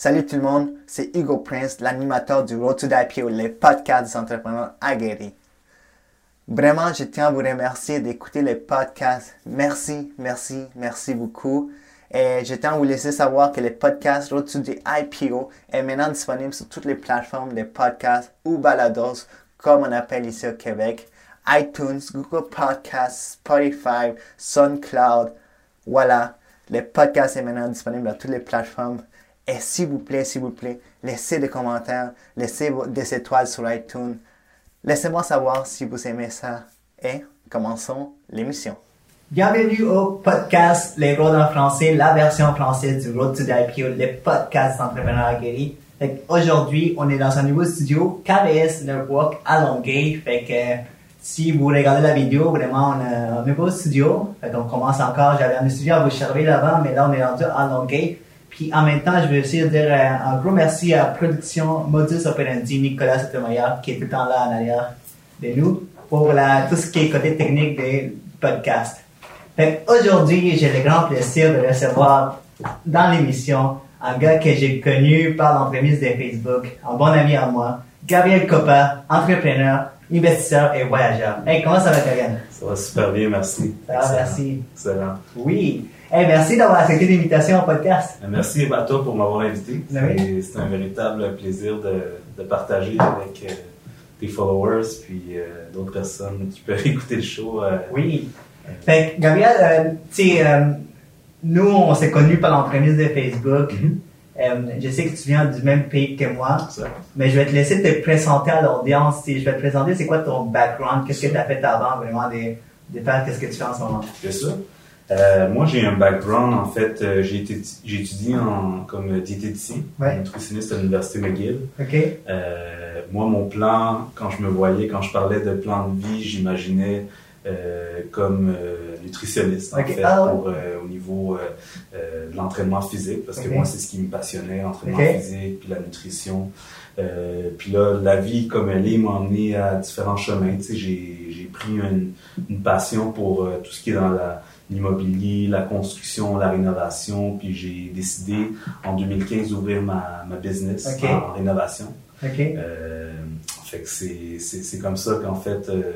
Salut tout le monde, c'est Hugo Prince, l'animateur du Road to the IPO, les podcasts des entrepreneurs aguerris. Vraiment, je tiens à vous remercier d'écouter les podcasts. Merci, merci, merci beaucoup. Et je tiens à vous laisser savoir que les podcasts Road to the IPO est maintenant disponible sur toutes les plateformes de podcasts ou balados, comme on appelle ici au Québec. iTunes, Google Podcasts, Spotify, SoundCloud. Voilà, les podcasts sont maintenant disponibles dans toutes les plateformes. Et s'il vous plaît, s'il vous plaît, laissez des commentaires, laissez des étoiles sur iTunes. Laissez-moi savoir si vous aimez ça. Et commençons l'émission. Bienvenue au podcast Les Roads en français, la version française du Road to the IPO, le podcast d'entrepreneurs aguerris. Aujourd'hui, on est dans un nouveau studio, KBS Network à Longueuil. Fait que si vous regardez la vidéo, vraiment, on a un nouveau studio. Fait qu'on commence encore. J'avais un studio à vous servir là-bas, mais là, on est rendu à Longueuil. Puis en même temps, je veux aussi dire euh, un gros merci à Production Modus Operandi, Nicolas Sotomayor, qui est tout le temps là en arrière de nous, pour la, tout ce qui est côté technique des podcasts. Aujourd'hui, j'ai le grand plaisir de recevoir dans l'émission un gars que j'ai connu par l'entremise de Facebook, un bon ami à moi, Gabriel Coppa, entrepreneur, investisseur et voyageur. Hey, comment ça va, Gabriel? Ça va super bien, merci. Ça va, merci. Excellent. Oui. Hey, merci d'avoir accepté l'invitation au podcast. Euh, merci à toi pour m'avoir invité. C'est un véritable plaisir de, de partager avec euh, tes followers puis euh, d'autres personnes qui peuvent écouter le show. oui. Fait Gabriel, tu sais, nous, on s'est connus par l'entremise de Facebook. Mm-hmm. je sais que tu viens du même pays que moi, mais je vais te laisser te présenter à l'audience. Je vais te présenter c'est quoi ton background, qu'est-ce que tu as fait avant, vraiment, des, des qu'est-ce que tu fais en ce moment? C'est ça. Euh, moi, j'ai un background, en fait, euh, j'ai étudié en, comme diététicien, nutritionniste à l'Université McGill. Okay. Euh, moi, mon plan, quand je me voyais, quand je parlais de plan de vie, j'imaginais euh, comme euh, nutritionniste, en fait, ah pour, au niveau de l'entraînement physique, parce que moi, c'est ce qui me passionnait, l'entraînement physique, puis la nutrition. puis là, la vie comme elle est m'a emmené à différents chemins. Tu sais, j'ai pris une, une, passion pour tout ce qui est dans la l'immobilier, la construction, la rénovation. Puis j'ai décidé en 2015 d'ouvrir ma, ma business en, rénovation. Okay. Euh, fait que c'est comme ça qu'en fait, euh,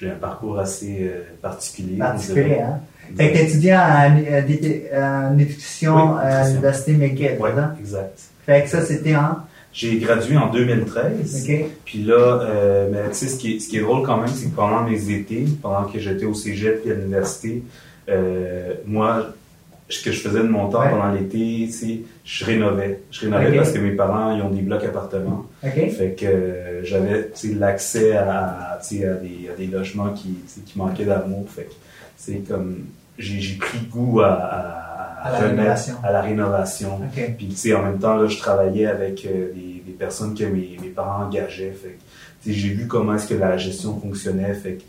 j'ai un parcours assez euh, particulier. Particulier, hein? Fait que étudiant en, en nutrition à l'Université McGill, Oui, exact. Fait que ça, c'était en... J'ai gradué en 2013. Okay. Puis là, euh, mais tu sais, ce qui, est, ce qui est drôle quand même, c'est que pendant mes étés, pendant que j'étais au cégep et à l'université, euh, moi, ce que je faisais de mon temps pendant l'été, je rénovais. Je rénovais parce que mes parents, ils ont des blocs appartements. Fait que euh, j'avais l'accès à, à, des, à des logements qui, qui manquaient d'amour. Fait que c'est comme j'ai pris goût à, à, à, la, rénovation. à la rénovation. Puis tu sais, en même temps, là, je travaillais avec euh, des, des, personnes que mes, mes parents engageaient. Fait que j'ai vu comment est-ce que la gestion fonctionnait. Fait que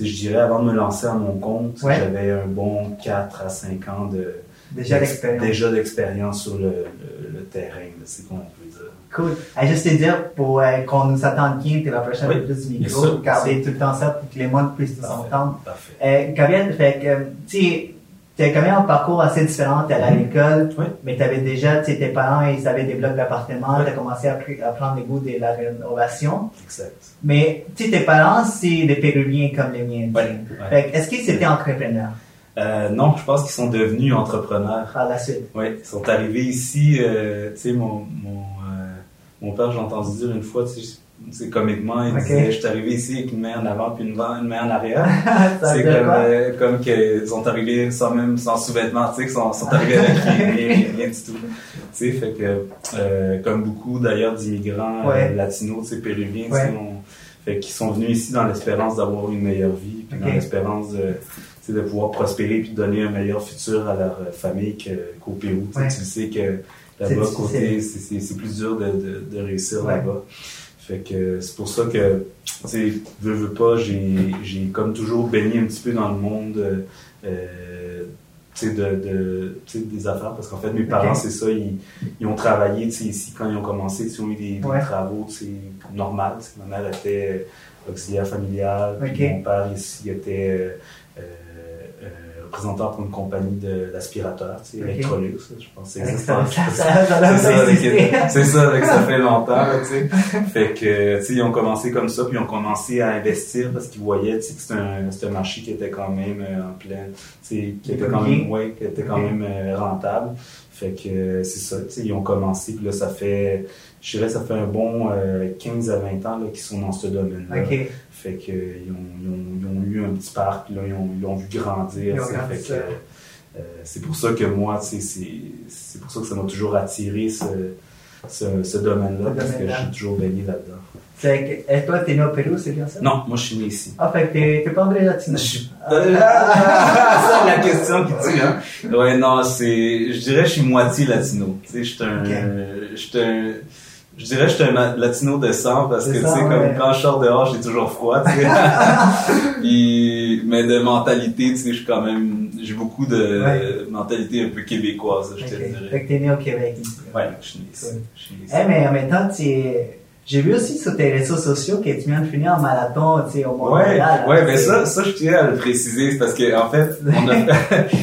je dirais, avant de me lancer à mon compte, j'avais un bon 4 à 5 ans de déjà d'expérience déjà d'expérience sur le, le, terrain, c'est qu'on peut dire. Cool. Et juste te dire, pour euh, qu'on nous attende bien, tu la prochaine oui, plus du micro, garder tout le temps ça pour que les monde puissent nous entendre. Parfait. Euh, Gabriel, fait que, tu sais, tu as quand même un parcours assez différent. Tu à l'école, mais tu avais déjà, tu tes parents, ils avaient des blocs d'appartements, tu as commencé à, prendre le goût de la rénovation. Exact. Mais tu tes parents, c'est des Péruviens comme les miens. Est-ce qu'ils étaient entrepreneurs? Euh, non, je pense qu'ils sont devenus entrepreneurs. Par la suite. Oui, ils sont arrivés ici. Euh, tu sais, mon, mon, euh, mon père, j'ai entendu dire une fois, tu sais, c'est comiquement, il disait, je suis arrivé ici avec une main en avant puis une, une main en arrière. c'est comme, euh, comme qu'ils sont arrivés sans même, sans sous-vêtements, tu sais, qu'ils sont, sont, arrivés avec rien, rien, du tout. Tu sais, fait que, euh, comme beaucoup d'ailleurs d'immigrants euh, latinos, tu sais, péruviens, ouais. fait qu'ils sont venus ici dans l'espérance d'avoir une meilleure vie, puis dans l'espérance de, de pouvoir prospérer puis de donner un meilleur futur à leur famille qu'au Pérou. Tu sais que là-bas, côté, c'est plus dur de, de, de réussir là-bas. Fait que c'est pour ça que, tu sais, veux, veux pas, j'ai comme toujours baigné un petit peu dans le monde euh, de, de, des affaires, parce qu'en fait, mes parents, c'est ça, ils, ils, ont travaillé, ici, quand ils ont commencé, ils ont eu des, ouais. travaux, normal. Ma mère était auxiliaire familiale, mon père, ici, était... Euh, représentant pour une compagnie d'aspirateurs, tu sais, Electrolux, je pense que c'est ça. C'est ça, avec ça fait longtemps, tu sais. Fait que, tu sais, ils ont commencé comme ça, puis ils ont commencé à investir parce qu'ils voyaient, tu sais, que c'était un, un, marché qui était quand même en plein, tu sais, qui était quand même, ouais, qui était quand même rentable. Fait que, c'est ça, tu sais, ils ont commencé, puis là, ça fait, je dirais, ça fait un bon 15 à 20 ans qu'ils sont dans ce domaine-là. Fait qu'ils ont, ils ont, eu un petit parc, là, ils l'ont vu grandir. Fait que, euh, c'est pour ça que moi, c'est c'est pour ça que ça m'a toujours attiré ce, ce, ce domaine-là, parce que je suis toujours baigné là-dedans. Et toi, t'es né au Pérou, c'est bien ça? Non, moi je suis né ici. Ah, fait que t'es pas André Latino? Je suis... Ah, c'est la question qui tue, hein? Ouais, non, c'est... Je dirais que je suis moitié latino. Tu sais, je suis un... Je suis un je dirais que je suis un latino de sang parce que, tu sais, comme quand je sors dehors, j'ai toujours froid, tu sais. mais de mentalité, tu sais, je suis quand même, j'ai beaucoup de mentalité un peu québécoise, je te dirais. Fait que t'es né au Québec. Ouais, je suis né ici. Eh, mais en même temps, tu j'ai vu aussi sur tes réseaux sociaux que tu viens de finir en marathon, tu sais, au Montréal. Ouais, ouais, mais ça, ça, je tiens à le préciser, c'est parce que, en fait, on a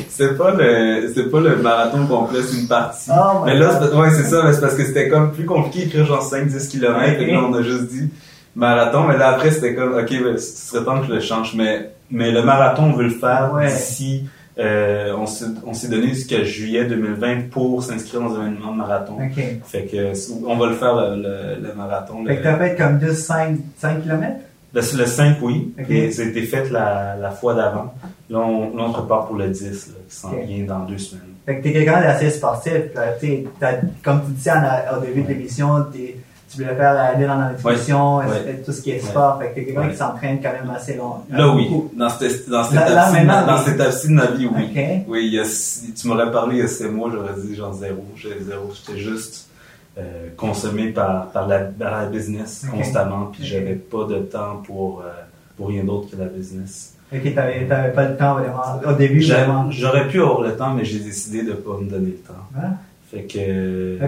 c'est pas le, c'est pas le marathon complet, c'est une partie. Oh mais là, ouais, c'est ça, mais c'est parce que c'était comme plus compliqué d'écrire genre 5-10 km, et là, on a juste dit marathon, mais là, après, c'était comme, ok, ce serait temps que je le change, mais, mais le marathon, on veut le faire d'ici, euh, on s'est donné jusqu'à juillet 2020 pour s'inscrire dans un événement de marathon. Fait que on va le faire le, marathon. Fait que t'as fait comme 2 5, 5 km? Le, le 5, oui. Okay. ça a été fait la, la fois d'avant. Là on, là, on repart pour le 10, là, qui s'en vient dans deux semaines. Fait que t'es quelqu'un d'assez sportif. comme tu disais au début de l'émission, tu voulais faire aller dans la nutrition, tout ce qui est sport. Fait que t'es quelqu'un qui s'entraîne quand même assez long. Là, oui. Dans cette, dans cette étape-ci dans cette étape de ma vie, oui. Oui, il y a, tu m'aurais parlé il y a 6 mois, j'aurais dit genre zéro. J'étais zéro. J'étais juste euh, consommé par, par, la, la business constamment, puis j'avais pas de temps pour, euh, pour rien d'autre que la business. Ok, t'avais, t'avais pas le temps vraiment. Au début, vraiment. J'aurais pu avoir le temps, mais j'ai décidé de pas me donner le temps. Ah. Fait que,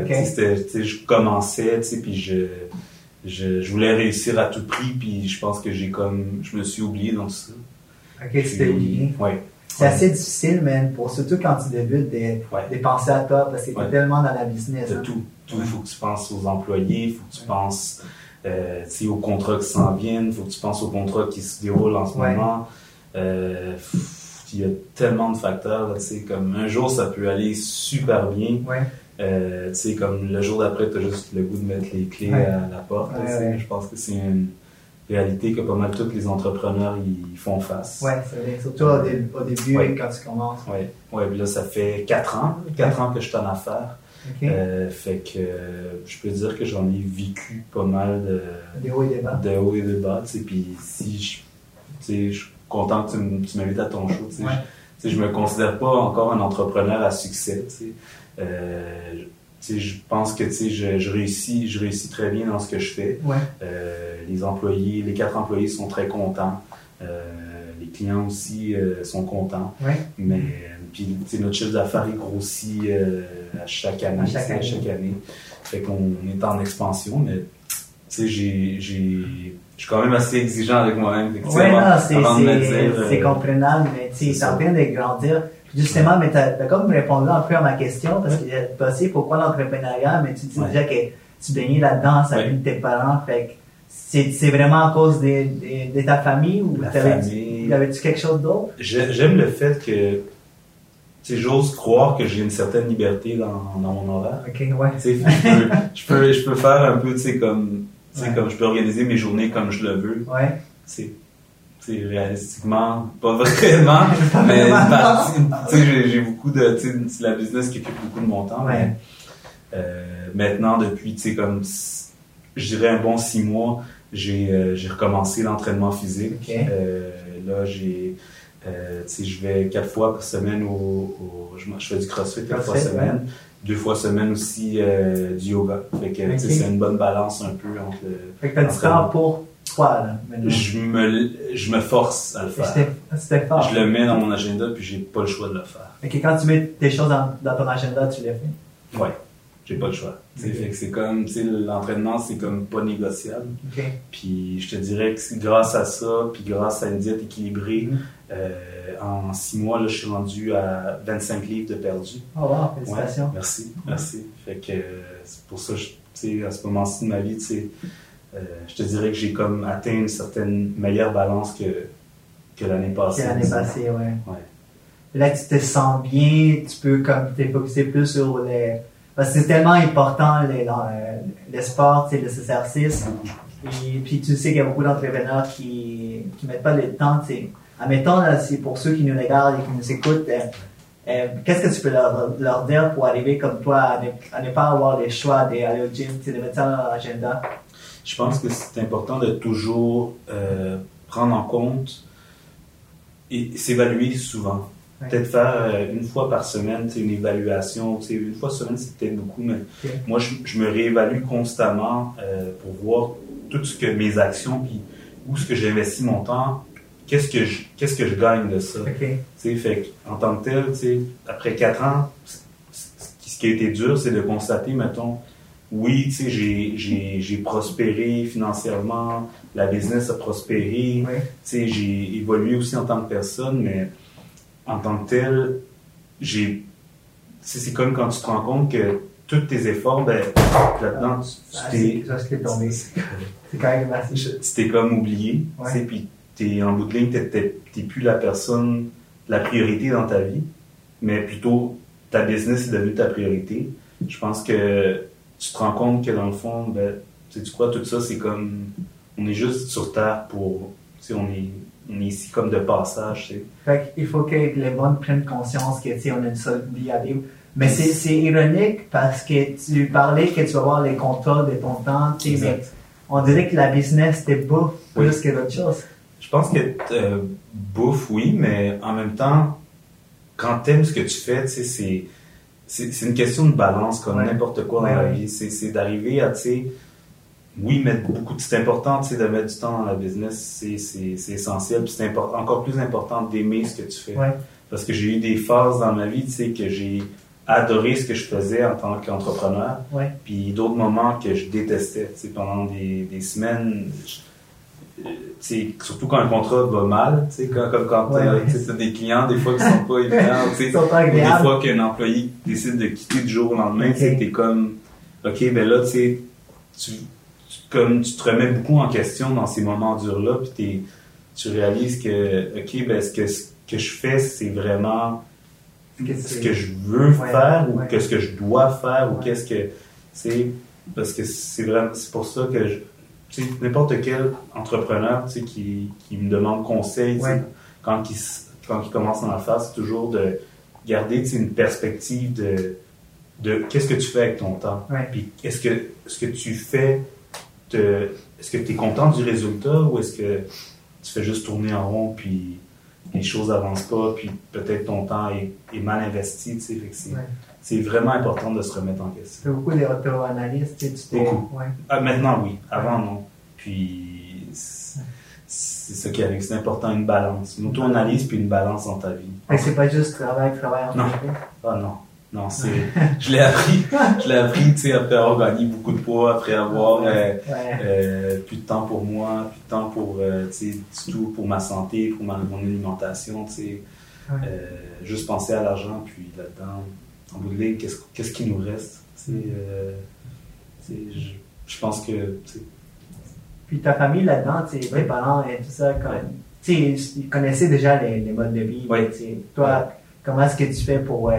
je commençais, puis je, je, je, voulais réussir à tout prix, puis je pense que j'ai comme, je me suis oublié dans tout ça. Ok, tu t'es oublié. Ouais. C'est assez difficile, man, pour surtout quand tu débutes, de, penser à toi, parce que tu es tellement dans la business. De hein. tout. Tout. Il faut que tu penses aux employés, il faut que tu penses euh, aux contrats qui s'en viennent, il faut que tu penses aux contrats qui se déroulent en ce moment. Euh, il y a tellement de facteurs. Là, comme un jour, ça peut aller super bien. Ouais. Euh, comme le jour d'après, tu as juste le goût de mettre les clés à la porte. Je pense que c'est une réalité que pas mal tous les entrepreneurs ils font face. Oui, surtout au, début quand tu commences. Oui, ouais, là, ça fait 4 ans, 4 ans que je suis en affaires. Euh, fait que je peux dire que j'en ai vécu pas mal de, de hauts et de bas. De hauts et de bas. Puis si je, je suis content que tu m'invites à ton show. Je, je me considère pas encore un entrepreneur à succès. Euh, je pense que je, je, réussis, je réussis très bien dans ce que je fais. Euh, les employés, les quatre employés sont très contents. Euh, les clients aussi sont contents. Mais puis, notre chiffre d'affaires est grossit à chaque année. À chaque, année. Fait qu'on est en expansion, mais j'ai, je suis quand même assez exigeant avec moi-même. Oui, non, c'est, comprenable, mais tu es en train de grandir. Justement, mais tu as, comme répondu un peu à ma question, parce que tu passé pourquoi l'entrepreneuriat, mais tu disais que tu baignais là-dedans, ça ouais. de tes parents, fait c'est vraiment à cause de, de, ta famille ou la famille. Avais-tu quelque chose d'autre? J'aime le fait que j'ose croire que j'ai une certaine liberté dans, dans mon horaire. Ok, ouais. Je peux, je, peux, je peux faire un peu, tu sais, comme, comme je peux organiser mes journées comme je le veux. Ouais. C'est réalistiquement, pas vraiment, mais j'ai beaucoup de, c'est la business qui occupe beaucoup de mon temps. Mais, euh, maintenant, depuis, tu sais, comme, je dirais un bon six mois, j'ai euh, recommencé l'entraînement physique. Euh, là, j'ai, euh, je vais quatre fois par semaine au, je, fais du crossfit quatre fois semaine. Deux fois semaine aussi du yoga. Fait que, c'est une bonne balance un peu entre Fait que t'as du temps pour je me, je me force à le faire. C'était fort. Je le mets dans mon agenda, puis j'ai pas le choix de le faire. Ok, quand tu mets tes choses dans, ton agenda, tu les fais? Ouais. J'ai pas le choix. Fait que c'est comme, tu sais, l'entraînement, c'est comme pas négociable. Puis je te dirais que grâce à ça, puis grâce à une diète équilibrée, mm-hmm. euh, en six mois, là, je suis rendu à 25 livres de perdu. Oh wow, félicitations. merci, merci. Fait que c'est pour ça, tu sais, à ce moment-ci de ma vie, tu sais, euh, je te dirais que j'ai comme atteint une certaine meilleure balance que, que l'année passée. Que l'année passée, ouais. ouais. Là, tu te sens bien, tu peux comme te focusser plus sur les parce que c'est tellement important les, les sports, les exercices. Et puis tu sais qu'il y a beaucoup d'entrepreneurs qui qui mettent pas le temps. Admettons, c'est pour ceux qui nous regardent et qui nous écoutent, euh, euh, qu'est-ce que tu peux leur, leur, dire pour arriver comme toi à ne, pas avoir le choix d'aller au gym, de mettre ça dans l'agenda? Je pense que c'est important de toujours euh, prendre en compte et s'évaluer souvent. Peut-être faire euh, une fois par semaine une évaluation. Une fois par semaine, c'est peut-être beaucoup, mais moi, je, me réévalue constamment euh, pour voir tout ce que mes actions, puis où ce que j'investis mon temps, qu'est-ce que je, qu'est-ce que je gagne de ça. Fait en tant que tel, après quatre ans, ce qui a été dur, c'est de constater, mettons, oui, j'ai, j'ai, j'ai prospéré financièrement, la business a prospéré, j'ai évolué aussi en tant que personne, mais en tant que tel, j'ai. C'est comme quand tu te rends compte que tous tes efforts, ben, là-dedans, tu t'es. C'est tombé. C'est quand même assez. Tu t'es comme oublié, tu sais, puis t'es en bout de ligne, t'es plus la personne, la priorité dans ta vie, mais plutôt ta business est devenue ta priorité. Je pense que tu te rends compte que dans le fond, ben, tu quoi, tout ça, c'est comme. On est juste sur Terre pour. Tu sais, on est on est ici comme de passage. Fait il faut que les bonnes prennent conscience que on a une seule vie à vivre. Mais c'est ironique parce que tu parlais que tu vas avoir les contrôles de ton temps, mais on dirait que la business te bouffe plus que d'autres choses. Je pense que euh, bouffe, oui, mais en même temps, quand tu aimes ce que tu fais, c'est c'est une question de balance comme n'importe quoi dans la vie. C'est d'arriver à, tu sais, oui, mettre beaucoup de, c'est important, tu sais, de mettre du temps dans la business, c'est, essentiel. Puis c'est encore plus important d'aimer ce que tu fais. Parce que j'ai eu des phases dans ma vie, tu sais, que j'ai adoré ce que je faisais en tant qu'entrepreneur. Puis d'autres moments que je détestais, tu sais, pendant des, des semaines. Tu sais, surtout quand un contrat va mal, tu sais, comme quand tu as des clients, des fois qui sont pas évidents, tu sais, des fois qu'un employé décide de quitter du jour au lendemain, tu sais, t'es comme, ok, ben là, tu sais, tu, comme tu te remets beaucoup en question dans ces moments durs-là, puis tu réalises que, OK, ben, ce que, ce que je fais, c'est vraiment ce que je veux faire ou qu'est-ce que je dois faire ou qu'est-ce que c'est parce que c'est vraiment c'est pour ça que je, n'importe quel entrepreneur qui, qui me demande conseil quand il quand il commence en affaires c'est toujours de garder une perspective de de qu'est-ce que tu fais avec ton temps. Puis est-ce que ce que tu fais est-ce que tu es content du résultat ou est-ce que tu fais juste tourner en rond puis les choses n'avancent pas puis peut-être ton temps est, mal investi, tu sais, c'est vraiment important de se remettre en question. Tu beaucoup d'auto-analystes, tu Beaucoup. Ah, maintenant, oui. Avant, non. Puis, c'est ça qui arrive. C'est important, une balance. Une auto-analyse puis une balance dans ta vie. C'est pas juste travail, travail en Non. Ah non. Non, c'est, je l'ai appris, je l'ai appris, tu sais, après avoir gagné beaucoup de poids, après avoir euh, euh, plus de temps pour moi, plus de temps pour, euh, tu sais, tout pour ma santé, pour ma, mon alimentation, tu sais, juste penser à l'argent, puis là-dedans, en bout de ligne, qu'est-ce, qu'est-ce qui nous reste, tu sais, je, je, pense que, Puis ta famille là-dedans, tu sais, parents et tout ça, tu sais, ils connaissaient déjà les, les modes de vie, toi, comment est-ce que tu fais pour,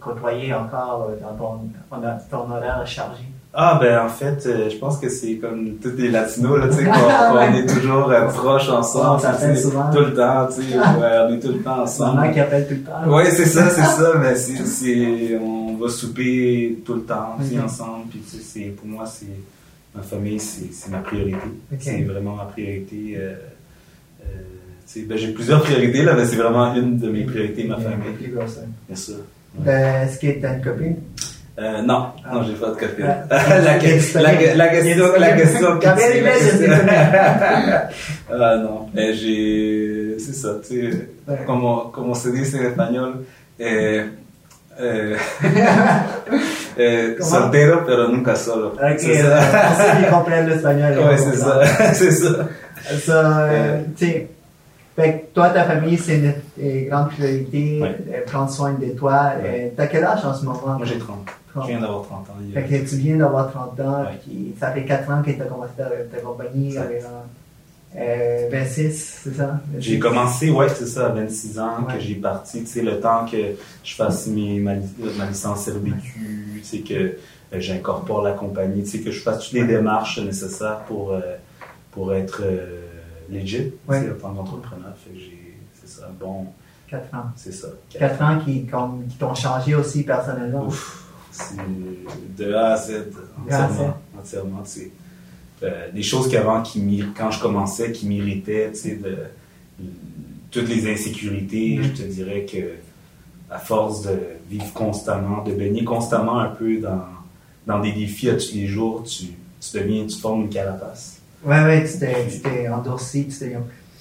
côtoyer encore euh, dans ton, ton horaire chargé? Ah, ben en fait, euh, je pense que c'est comme tous les latinos, là, tu sais, qu'on est toujours euh, proches ensemble. On souvent. Tout le temps, tu sais, on est tout le temps ensemble. Maman qui appelle tout le temps. Oui, c'est ça, c'est ça, mais c'est, on va souper tout le temps, aussi ensemble, puis tu sais, pour moi, c'est, ma famille, c'est ma priorité. C'est vraiment ma priorité. Euh, ben, j'ai plusieurs priorités, là, mais c'est vraiment une de mes priorités, ma famille. Bien sûr. Ben, est-ce que tu as une copine? Euh, non, ah. non, j'ai pas de copine. Ah, la, question, la question, la question. ah non, eh, j'ai, c'est ça, tu sais, comme, on, comme on se dit en espagnol, eh, Euh, euh, soltero, pero nunca solo. Ok, c'est ça. qu'ils comprennent l'espagnol. Ouais, c'est ça. c'est ça. Ça, euh, tu sais. Fait que toi, ta famille, c'est une, grande priorité, ouais. prendre soin de toi. Ouais. T'as quel âge en ce moment? Moi, j'ai 30. Je viens d'avoir 30 ans. Fait que tu viens d'avoir 30 ans, puis ça fait 4 ans que tu as commencé ta, ta compagnie avec euh, 26, c'est ça? J'ai commencé, ouais, c'est ça, à 26 ans que j'ai parti. Tu sais, le temps que je fasse mes, ma, licence RBQ, tu sais, que euh, j'incorpore la compagnie, tu sais, que je fasse toutes les démarches nécessaires pour, euh, pour être euh, legit, tu sais, en tant qu'entrepreneur. Fait que j'ai, c'est ça, bon. 4 ans. C'est ça. 4, ans qui, qui t'ont changé aussi personnellement. Ouf, c'est de A à Z, entièrement. entièrement euh, des choses qu'avant, qui quand je commençais, qui m'irritaient, tu sais, de, toutes les insécurités, mm-hmm. je te dirais que à force de vivre constamment, de baigner constamment un peu dans, dans des défis à tous les jours, tu, tu deviens, tu formes une carapace. Ouais, ouais, tu t'es endurci, tu t'es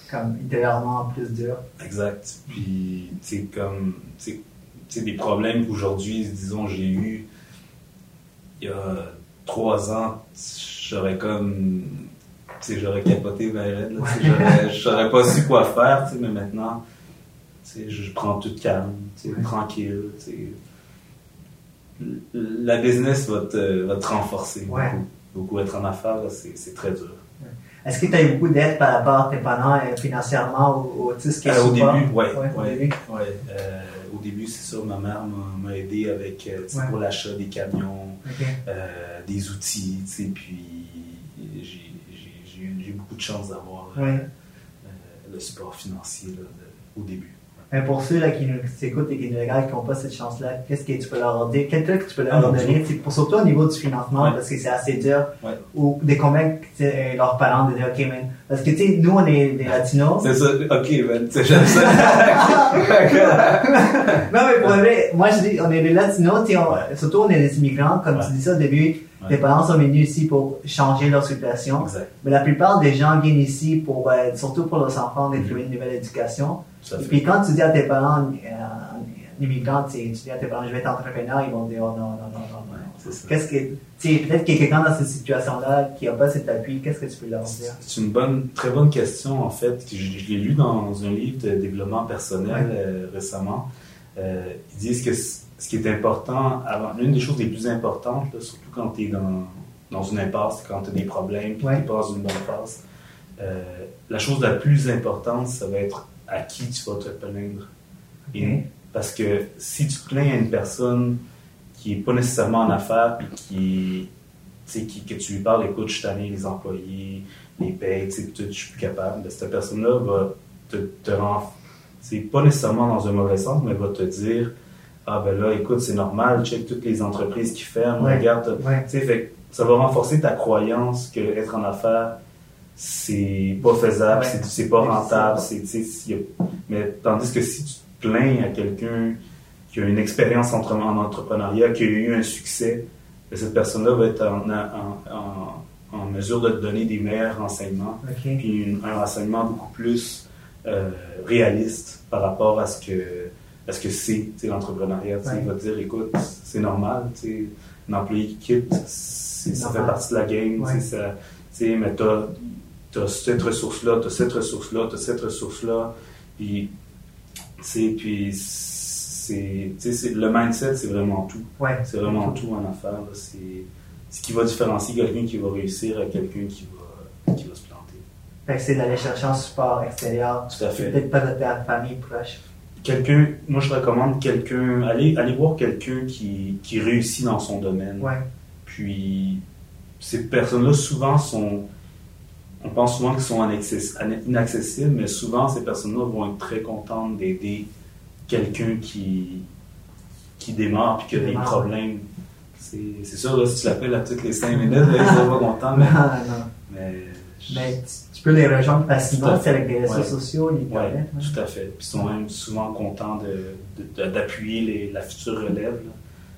comme idéalement plus dur. Exact. Puis, c'est comme, tu sais, des problèmes qu'aujourd'hui, disons, j'ai eu il y a trois ans, j'aurais comme. Tu sais, j'aurais capoté ben Je saurais pas su quoi faire, tu sais, mais maintenant, tu sais, je prends tout calme, tu sais, tranquille, tu sais. La business va te, va te renforcer beaucoup. Beaucoup être en affaires, c'est très dur. Est-ce que tu as eu beaucoup d'aide par rapport à tes parents financièrement sais, ce qui est euh, Au début, oui. Ouais, ouais, euh, au début, c'est sûr, ma mère m'a aidé avec, euh, pour l'achat des camions, euh, des outils, puis j'ai eu beaucoup de chance d'avoir euh, le support financier là, au début. Mais pour ceux là, qui nous écoutent et qui nous regardent qui n'ont pas cette chance-là, qu'est-ce que tu peux leur dire? Quel truc tu peux leur ah, donner? Pour, surtout au niveau du financement, parce que c'est assez dur. Ou de convaincre leurs parents de dire, OK, man. Parce que, tu sais, nous, on est des latinos. C'est ça. OK, man. J'aime ça. non, mais pour vrai, moi, je dis, on est des latinos, on, surtout on est des immigrants, comme tu dis ça au début. Les parents sont venus ici pour changer leur situation. Mais la plupart des gens viennent ici pour, euh, surtout pour leurs enfants, de trouver une nouvelle éducation. Et puis quand tu dis à tes parents, euh, immigrants, tu dis à tes parents, je vais être entrepreneur, ils vont dire, oh non, non, non, non. Qu'est-ce que, tu sais, peut-être qu'il y a quelqu'un dans cette situation-là qui n'a pas cet appui, qu'est-ce que tu peux leur dire? C'est une bonne, très bonne question, en fait. Je, je l'ai lu dans un livre de développement personnel euh, récemment. Euh, ils disent que ce qui est important, avant, l'une des choses les plus importantes, surtout quand tu es dans, dans une impasse, quand tu as des problèmes, puis tu passes une bonne phase, euh, la chose la plus importante, ça va être à qui tu vas te plaindre. parce que si tu plains à une personne qui n'est pas nécessairement en affaires, puis qui, qui, que tu lui parles, écoute, je t'année les employés, les payes, je suis plus capable, ben, cette personne-là va te, te rendre, c'est pas nécessairement dans un mauvais sens, mais va te dire, ah ben là, écoute, c'est normal, check toutes les entreprises qui ferment, regarde, fait, ça va renforcer ta croyance que être en affaires, c'est pas faisable, c'est pas rentable, c'est, mais tandis que si tu te plains à quelqu'un qui a une expérience en, entrepreneuriat, qui a eu un succès, ben, cette personne-là va être en, mesure de te donner des meilleurs renseignements, puis un renseignement beaucoup plus euh, réaliste par rapport à ce que ce que c'est l'entrepreneuriat. Il va te dire, écoute, c'est normal, un employé qui quitte, ça fait partie de la game, ça, mais tu as, cette ressource-là, tu as cette ressource-là, tu as cette ressource-là, puis, puis c'est, le mindset, c'est vraiment tout. C'est vraiment tout, en affaires. C'est ce qui va différencier quelqu'un qui va réussir à quelqu'un qui va, qui va se planter. c'est d'aller chercher un support extérieur. Tout à fait. Peut-être pas de ta famille proche quelqu'un, moi je recommande quelqu'un, aller, aller voir quelqu'un qui, qui réussit dans son domaine. Puis ces personnes-là souvent sont, on pense souvent qu'ils sont inaccessibles, mais souvent ces personnes-là vont être très contentes d'aider quelqu'un qui, qui démarre puis qui a des problèmes. C'est sûr, là, si tu l'appelles à toutes les cinq minutes, là, ils sont pas contents, mais, mais mais tu, peux les rejoindre facilement avec les réseaux sociaux, les Oui, tout à fait. Puis ils sont même souvent contents d'appuyer la future relève.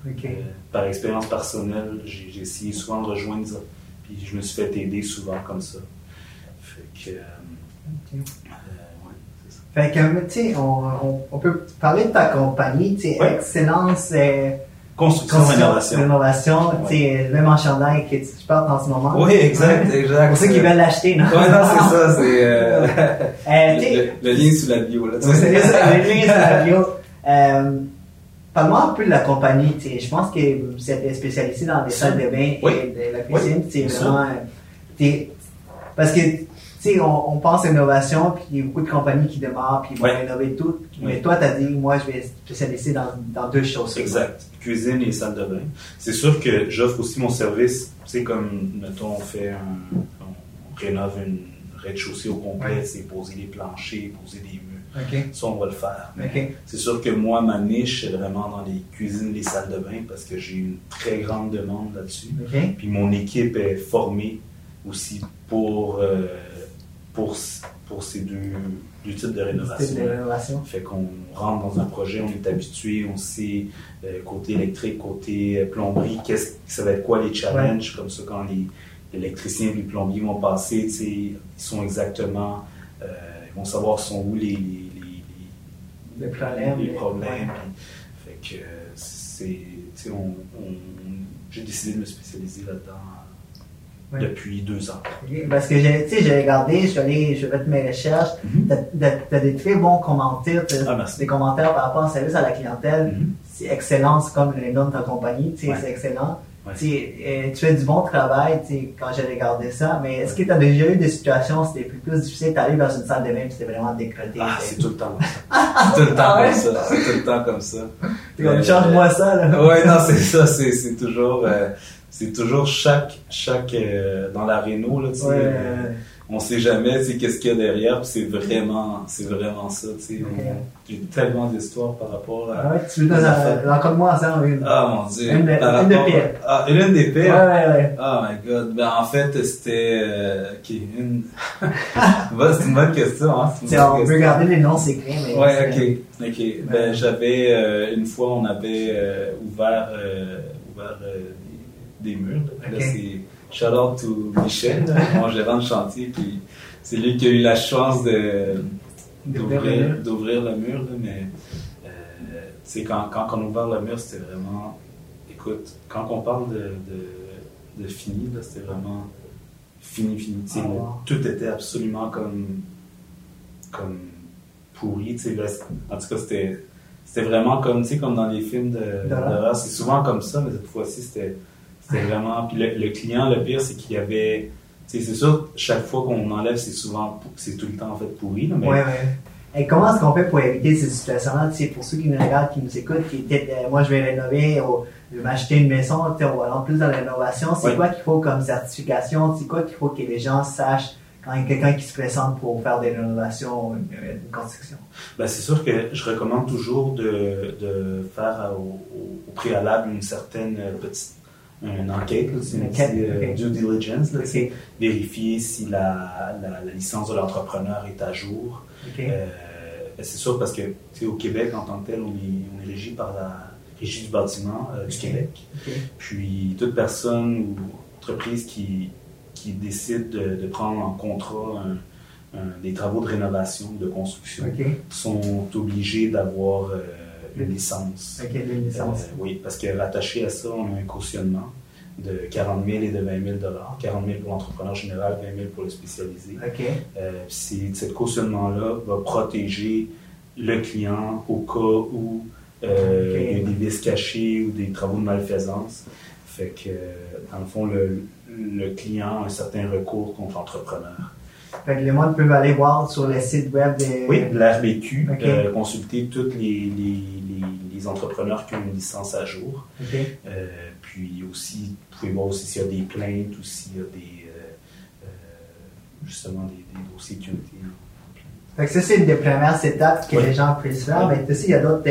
Euh, par expérience personnelle, j'ai essayé souvent de rejoindre ça. Puis je me suis fait aider souvent comme ça. Fait que. Euh, euh, c'est ça. Fait que, tu sais, on, on, peut parler de ta compagnie, tu sais, Excellence. Euh, construction, rénovation. Rénovation, tu sais, même en chandail que tu portes en ce moment. Oui, exact, exact. Pour ceux qui veulent l'acheter, non? Oui, non, c'est ça, c'est euh, euh le, lien sous la bio, là. c'est le lien sous la bio. Euh, Parle-moi un peu de la compagnie, tu sais, je pense que vous êtes spécialisé dans les salles de bain et de la cuisine, tu sais, vraiment, parce que sais, on, pense à l'innovation, puis il y a beaucoup de compagnies qui démarrent, puis ils vont innover tout. Mais toi, tu as dit, moi, je vais spécialiser dans, dans deux choses. Exact. Cuisine et salle de bain. C'est sûr que j'offre aussi mon service, tu sais, comme, mettons, on fait un, on rénove une rez-de-chaussée au complet, c'est poser des planchers, poser des murs. Okay. Ça, on va le faire. C'est sûr que moi, ma niche, c'est vraiment dans les cuisines, les salles de bain, parce que j'ai une très grande demande là-dessus. Puis mon équipe est formée aussi pour... Euh, pour, pour ces deux, deux types de rénovation. de rénovation. Fait qu'on rentre dans un projet, on est habitué, on sait euh, côté électrique, côté euh, plomberie, qu'est-ce ça va être quoi les challenges, comme ça quand les électriciens et les plombiers vont passer, ils sont exactement, euh, ils vont savoir sont où les, les, les, problèmes. Les problèmes fait que c'est, on, j'ai décidé de me spécialiser là-dedans depuis deux ans. Parce que j'ai, j'ai regardé, je suis allé, je fait mes recherches, mm tu as, des très bons commentaires, ah, des commentaires par rapport au service à la clientèle. Mm-hmm. C'est excellent, c'est comme le nom de ta compagnie, c'est excellent. Euh, tu fais du bon travail quand j'ai regardé ça, mais est-ce que tu as déjà eu des situations où c'était plus, plus difficile d'aller dans une salle de bain et c'était vraiment décrété? Ah, c'est tout le temps C'est tout le temps comme ça. C'est tout le temps comme ça. change-moi ça, là. ouais, non, c'est ça, c'est toujours. Euh, c'est toujours chaque chaque euh, dans la réno là tu sais euh, on sait jamais qu'est-ce qu'il y a derrière c'est vraiment c'est vraiment ça tu sais. J'ai tellement d'histoires par rapport à ah ouais tu veux donner moi ça une ah mon dieu. Une, une des pires. ah une des pires? Ouais ouais ouais. Oh my god. Ben en fait c'était euh, ok une c'est une bonne question hein, bonne on peut garder les noms c'est clair mais ouais ok ok. Ben j'avais euh, une fois on avait ouvert ouvert des murs. Là, c'est shout out to Michel, mon gérant de chantier, puis c'est lui qui a eu la chance de, d'ouvrir, le mur. mais euh, quand, quand on a ouvert le mur, c'était vraiment. Écoute, quand on parle de, de, fini, c'était vraiment fini, fini. Ah, tout était absolument comme, comme pourri. En tout cas, c'était, c'était vraiment comme, comme dans les films d'horreur. C'est souvent comme ça, mais cette fois-ci, c'était c'était vraiment. Puis le, client, le pire, c'est qu'il y avait. C'est sûr, chaque fois qu'on enlève, c'est souvent. C'est tout le temps en fait pourri. mais... Ouais, ouais. Et comment est-ce qu'on fait pour éviter ces situations-là? Pour ceux qui nous regardent, qui nous écoutent, qui euh, moi je vais rénover, ou je vais m'acheter une maison, on va aller plus dans la rénovation. C'est quoi qu'il faut comme certification? C'est quoi qu'il faut que les gens sachent quand il y a quelqu'un qui se présente pour faire des rénovations, une, une construction? Ben, c'est sûr que je recommande toujours de, de faire au, au, préalable une certaine petite une enquête, une, euh, due diligence, vérifier si la, la, licence de l'entrepreneur est à jour. Euh, ben, c'est sûr parce que au Québec, en tant que tel, on est, on est régi par la Régie du bâtiment euh, du Québec. Puis toute personne ou entreprise qui, qui décide de, prendre en contrat des travaux de rénovation, de construction, sont obligés d'avoir une licence. licence. Euh, oui, parce que rattaché à ça, on a un cautionnement de 40 000 et de 20 000 40 000 pour l'entrepreneur général, 20 000 pour le spécialisé. Euh, cette cautionnement-là va protéger le client au cas où euh, il y a des vices cachés ou des travaux de malfaisance. Fait que, dans le fond, le, le client a un certain recours contre l'entrepreneur. Fait que les monde peuvent aller voir sur le site web de... Oui, de l'RBQ, euh, consulter tous les, les, les, entrepreneurs qui ont une licence à jour. Euh, puis aussi, vous pouvez voir aussi s'il y a des plaintes ou s'il y a des, euh, justement des, dossiers qui ont été fait que ça, c'est une des premières étapes que les gens puissent faire. Mais aussi, il y a d'autres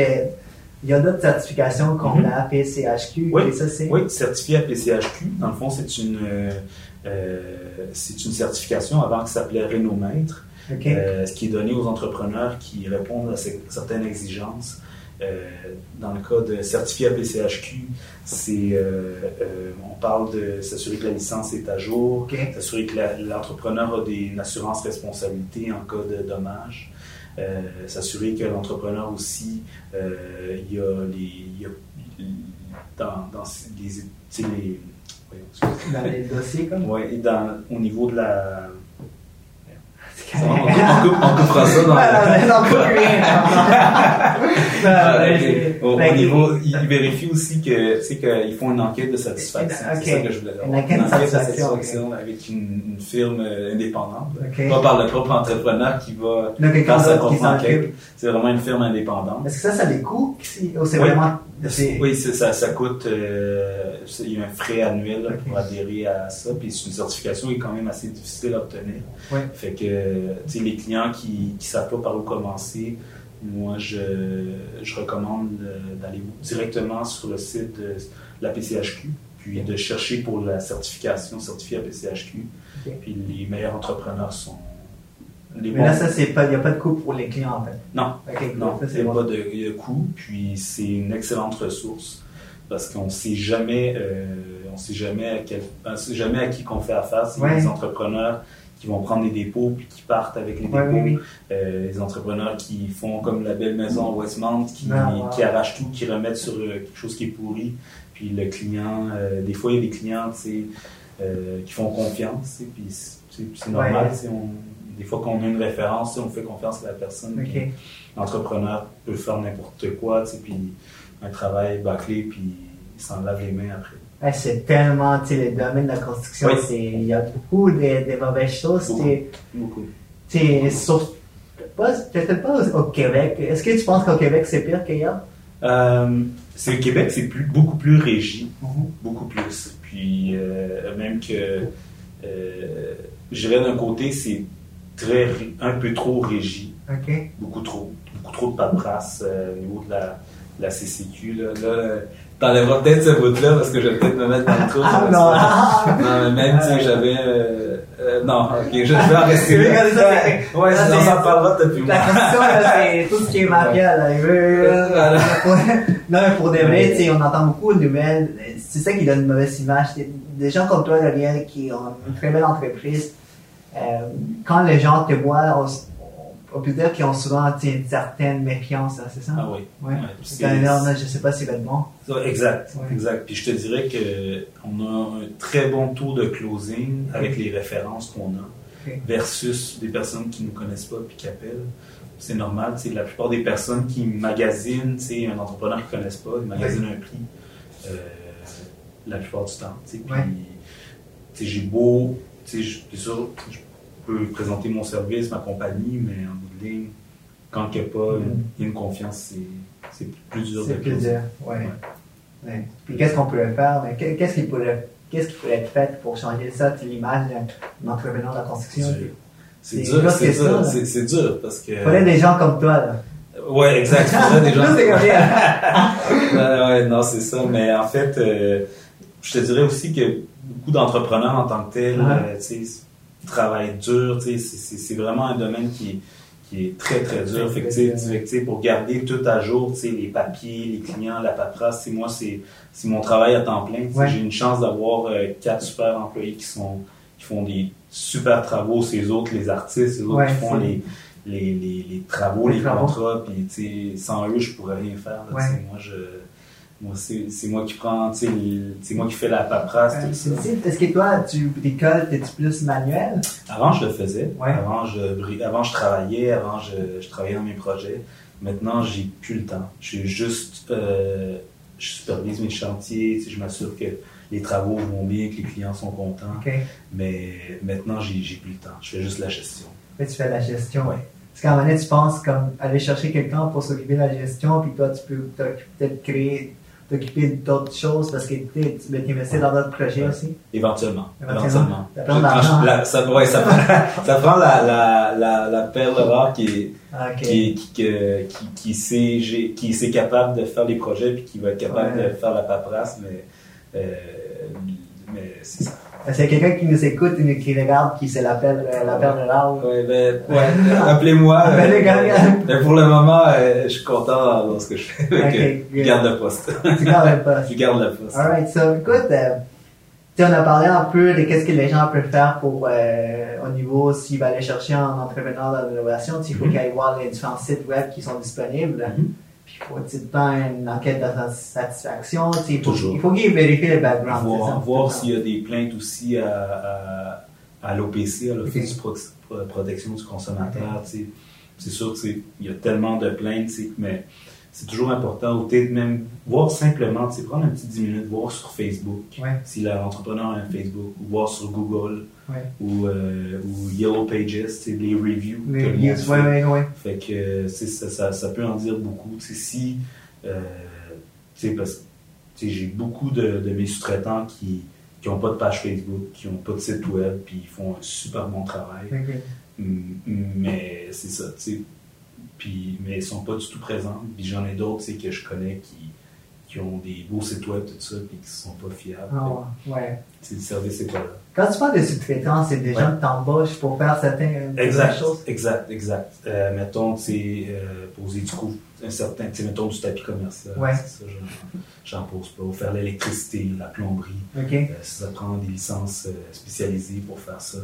il y a d'autres certifications comme mm-hmm. la PCHQ. Oui, et ça, oui, certifié à PCHQ. Dans le fond, c'est une, euh, c'est une certification avant qui s'appelait Rénomètre, euh, ce qui est donné aux entrepreneurs qui répondent à certaines exigences. Euh, dans le cas de certifié à PCHQ, c'est, on parle de s'assurer que la licence est à jour, s'assurer que l'entrepreneur a des, une assurance responsabilité en cas de dommage. s'assurer que l'entrepreneur aussi, il y a les, dans, dans les, les dans les dossiers, comme? Oui, au niveau de la on, coupera ça dans au, niveau, ils vérifient aussi que, sais, qu'ils font une enquête de satisfaction. C'est ça que je voulais dire. Une enquête, de satisfaction, avec une, firme euh, indépendante. Pas par le propre entrepreneur qui va faire sa propre enquête. C'est vraiment une firme indépendante. Est-ce que ça, ça a des coûts? c'est vraiment... Oui, ça, ça coûte... Euh, il y a un frais annuel pour adhérer à ça. Puis c'est une certification qui est quand même assez difficile à obtenir. Fait que, tu sais, les clients qui ne savent pas par où commencer, moi, je, je recommande d'aller directement sur le site de la PCHQ, puis de chercher pour la certification certifiée à PCHQ. Puis les meilleurs entrepreneurs sont. Les Mais là, ça, il n'y a pas de coût pour les clients, en fait. Non, non, il n'y a pas de, coût, puis c'est une excellente ressource parce qu'on ne sait jamais, euh, on sait jamais à quel, sait jamais à qui qu'on fait affaire. C'est les entrepreneurs qui vont prendre des dépôts puis qui partent avec les dépôts. Euh, les entrepreneurs qui font comme la belle maison Westmount, qui, ah, qui arrachent tout, qui remettent sur euh, quelque chose qui est pourri. Puis le client, euh, des fois, il y a des clients qui font confiance, puis c'est normal. Des fois qu'on a une référence, on fait confiance à la personne. L'entrepreneur peut faire n'importe quoi, puis un travail bâclé, puis il s'en lave les mains après c'est tellement, tu sais, le domaine de la construction, il y a beaucoup de, mauvaises choses. Beaucoup. Tu peut-être pas au, Québec. Est-ce que tu penses qu'au Québec, c'est pire qu'ailleurs? Euh, c'est au Québec, c'est plus, beaucoup plus régi. Mm-hmm. Beaucoup plus. Puis, euh, même que, euh, je dirais d'un côté, c'est très, un peu trop régi. Beaucoup trop. Beaucoup trop de paperasse au niveau de la, la CCQ. Là, là T'enlèveras peut-être ce bout-là parce que je vais peut-être me mettre dans le trou. Ah, non. non, mais même si j'avais. Euh, euh, non, ok, je vais en rester là. ouais, sinon ça en parlera depuis. La question, c'est tout ce qui est non, mais pour des vrais, on entend beaucoup de nouvelles. C'est ça qui donne une mauvaise image. Des gens comme toi, Daniel, qui ont une très belle entreprise, euh, quand les gens te voient, on peut dire qu'ils ont souvent une certaine méfiance, hein, c'est ça? Ah oui. Ouais. ouais je ne sais pas si c'est bon. Exact, exact. Puis je te dirais qu'on a un très bon taux de closing avec les références qu'on a versus des personnes qui ne nous connaissent pas puis qui appellent. C'est normal. La plupart des personnes qui magasinent un entrepreneur qu'ils ne connaissent pas, ils magasinent un prix euh, la plupart du temps. Puis j'ai beau, c'est sûr, peux présenter mon service, ma compagnie, mais en bout de ligne, quand il n'y a pas une, mm. confiance, c'est plus dur C'est plus dur, oui. Ouais. Puis qu'est-ce qu'on pourrait faire? Qu'est-ce qui pourrait, qu'est-ce qui pourrait être fait pour changer ça, l'image d'un entrepreneur de la construction? C'est dur, c'est dur, c'est dur parce que. Il faudrait des gens comme toi, là. Ouais, exact. Il faudrait des gens comme toi. ouais, non, c'est ça. Mais en fait, euh, je te dirais aussi que beaucoup d'entrepreneurs en tant que tels, euh, tu sais, travail dur. C'est vraiment un domaine qui, qui est très, très dur. Fait que, pour garder tout à jour, les papiers, les clients, la paperasse, moi, c'est mon travail à temps plein. J'ai une chance d'avoir euh, quatre super employés qui, sont, qui font des super travaux. Ces autres, les artistes, ces autres qui font les, les, les, travaux, les, contrats. Puis, sans eux, je pourrais rien faire. Moi, je moi, c'est moi qui prends, c'est moi qui fais la paperasse, tout ça. Est-ce que toi, tu bricoles, t'es-tu plus manuel? Avant, je le faisais. Avant, je, avant, je travaillais, avant, je, je travaillais dans mes projets. Maintenant, j'ai plus le temps. Je suis juste, euh, je supervise mes chantiers, je m'assure que les travaux vont bien, que les clients sont contents. Mais maintenant, j'ai plus le temps. Je fais juste la gestion. tu fais la gestion. Oui. Parce qu'à un moment donné, tu penses comme aller chercher quelqu'un pour s'occuper de la gestion, puis toi, tu peux peut-être créer t'occuper d'autres choses parce que tu investir dans d'autres projets aussi? Éventuellement. Éventuellement. Ça, ça, ouais, ça, ça, prend la, la, la, la perle rare qui ah, qui, qui, qui, qui, sait, qui sait capable de faire les projets puis qui va être capable de faire la paperasse, mais, euh, mais c'est ça. C'est quelqu'un qui nous écoute et qui regarde, qui c'est euh, l'appel de l'arbre. Oui, ben, ouais, appelez-moi. euh, pour le moment, euh, je suis content dans ce que je fais. Okay, je garde le poste. Tu gardes le poste. je garde le poste. Alright, so écoute, euh, on a parlé un peu de qu'est-ce que les gens peuvent faire pour, euh, au niveau, s'ils veulent aller chercher un entrepreneur dans l'innovation, il faut mm-hmm. qu'ils aillent voir les différents sites web qui sont disponibles. Puis il faut tout le temps une enquête de satisfaction. Il faut, il faut qu'ils vérifient le background. Voir, voir s'il y a des plaintes aussi à, à, l'OPC, à l'Office de protection du consommateur. C'est sûr qu'il y a tellement de plaintes, mais c'est toujours important, ou peut-être même voir simplement, prendre un petit 10 minutes, voir sur Facebook, si l'entrepreneur a un Facebook, ou voir sur Google, ou, euh, ou, Yellow Pages, c'est les reviews. Les reviews, ouais, ouais, Fait que ça, ça, ça, peut en dire beaucoup. Tu sais, si, euh, tu sais, parce que j'ai beaucoup de, de mes sous-traitants qui n'ont pas de page Facebook, qui n'ont pas de site web, puis ils font un super bon travail. Mais c'est ça, tu sais puis, mais ils sont pas du tout présents. Puis j'en ai d'autres que je connais qui, qui ont des beaux sites web, tout ça, puis qui sont pas fiables. Ah, ouais. C'est le service c'est pas là. Quand tu parles de sous-traitants, c'est des gens que t'embauches pour faire certaines exact, choses? Exact, exact. Euh, mettons, tu sais, euh, poser du coup, un certain, tu mettons du tapis commercial. Ouais. Ça, j'en pose pas. Ou faire l'électricité, la plomberie. OK. Euh, ça prend des licences euh, spécialisées pour faire ça,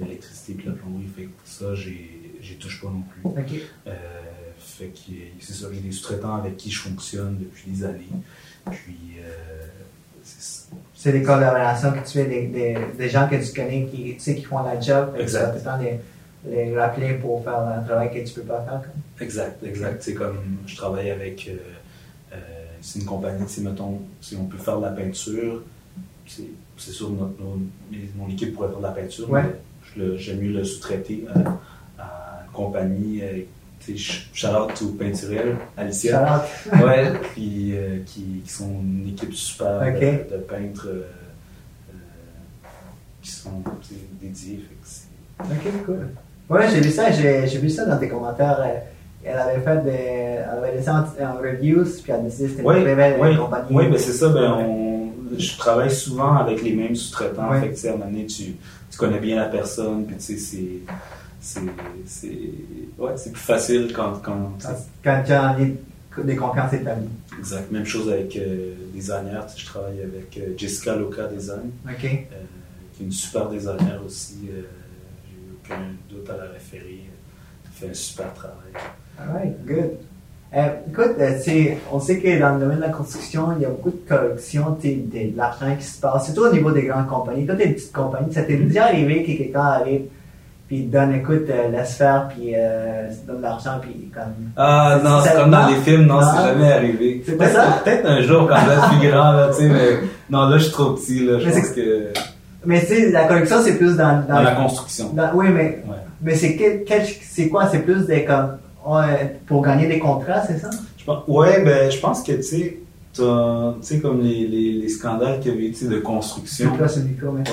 l'électricité et la plomberie, fait que ça, j'ai j'y touche pas non plus. Euh, fait que c'est ça, j'ai des sous-traitants avec qui je fonctionne depuis des années. Puis, euh, c'est C'est des collaborations que tu fais, des, des, des, gens que tu connais qui, tu sais, qui font la job. Exact. Tu les, les rappeler pour faire un travail que tu peux pas faire. Comme. Exact, exact. C'est comme je travaille avec. Euh, euh, c'est une compagnie, si mettons, si on peut faire de la peinture, c'est sûr, notre, mon équipe pourrait faire de la peinture, ouais. mais j'aime mieux le sous-traiter compagnie, euh, Charlotte ou Peinturel, Alicia. ouais, puis, euh, qui, qui, sont une équipe super de, peintres euh, qui sont dédiés. ok, cool. Ouais, j'ai vu ça, j'ai, vu ça dans tes commentaires. Elle avait fait des. Elle avait laissé en, reviews, puis elle a décidé que c'était une très oui, compagnie. Oui, ben c'est ça. Ben, on, je travaille souvent avec les mêmes sous-traitants. Fait que, à un moment donné, tu, tu connais bien la personne, puis tu sais, c'est c'est ouais, plus facile quand, quand, quand tu as des confiances établies. Exact. Même chose avec euh, designer. je travaille avec euh, Jessica Loca Design, euh, qui est une super designer aussi. Euh, J'ai aucun doute à la référer. Elle fait un super travail. Alright, good. écoute, on sait que dans le domaine de la construction, il y a beaucoup de corruption, de l'argent qui se passe, surtout au niveau des grandes compagnies. Toi, tu es une petite compagnie, ça t'est déjà arrivé que quelqu'un arrive puis donne, écoute, euh, laisse faire, puis euh, donne de l'argent, puis comme. Ah non, c'est comme dans les films, non, c'est jamais arrivé. C'est pas ça? Peut-être un jour quand je vais plus grand, là, tu sais, mais non, là, je suis trop petit, là, je pense que. Mais tu sais, la collection, c'est plus dans, dans, la construction. oui, mais, mais c'est quel, c'est quoi? C'est plus des comme, pour gagner des contrats, c'est ça? Je pense, ouais, ben, je pense que, tu sais, tu sais, comme les, les, les, scandales qu'il y avait de construction. Là, c'est micro, mais.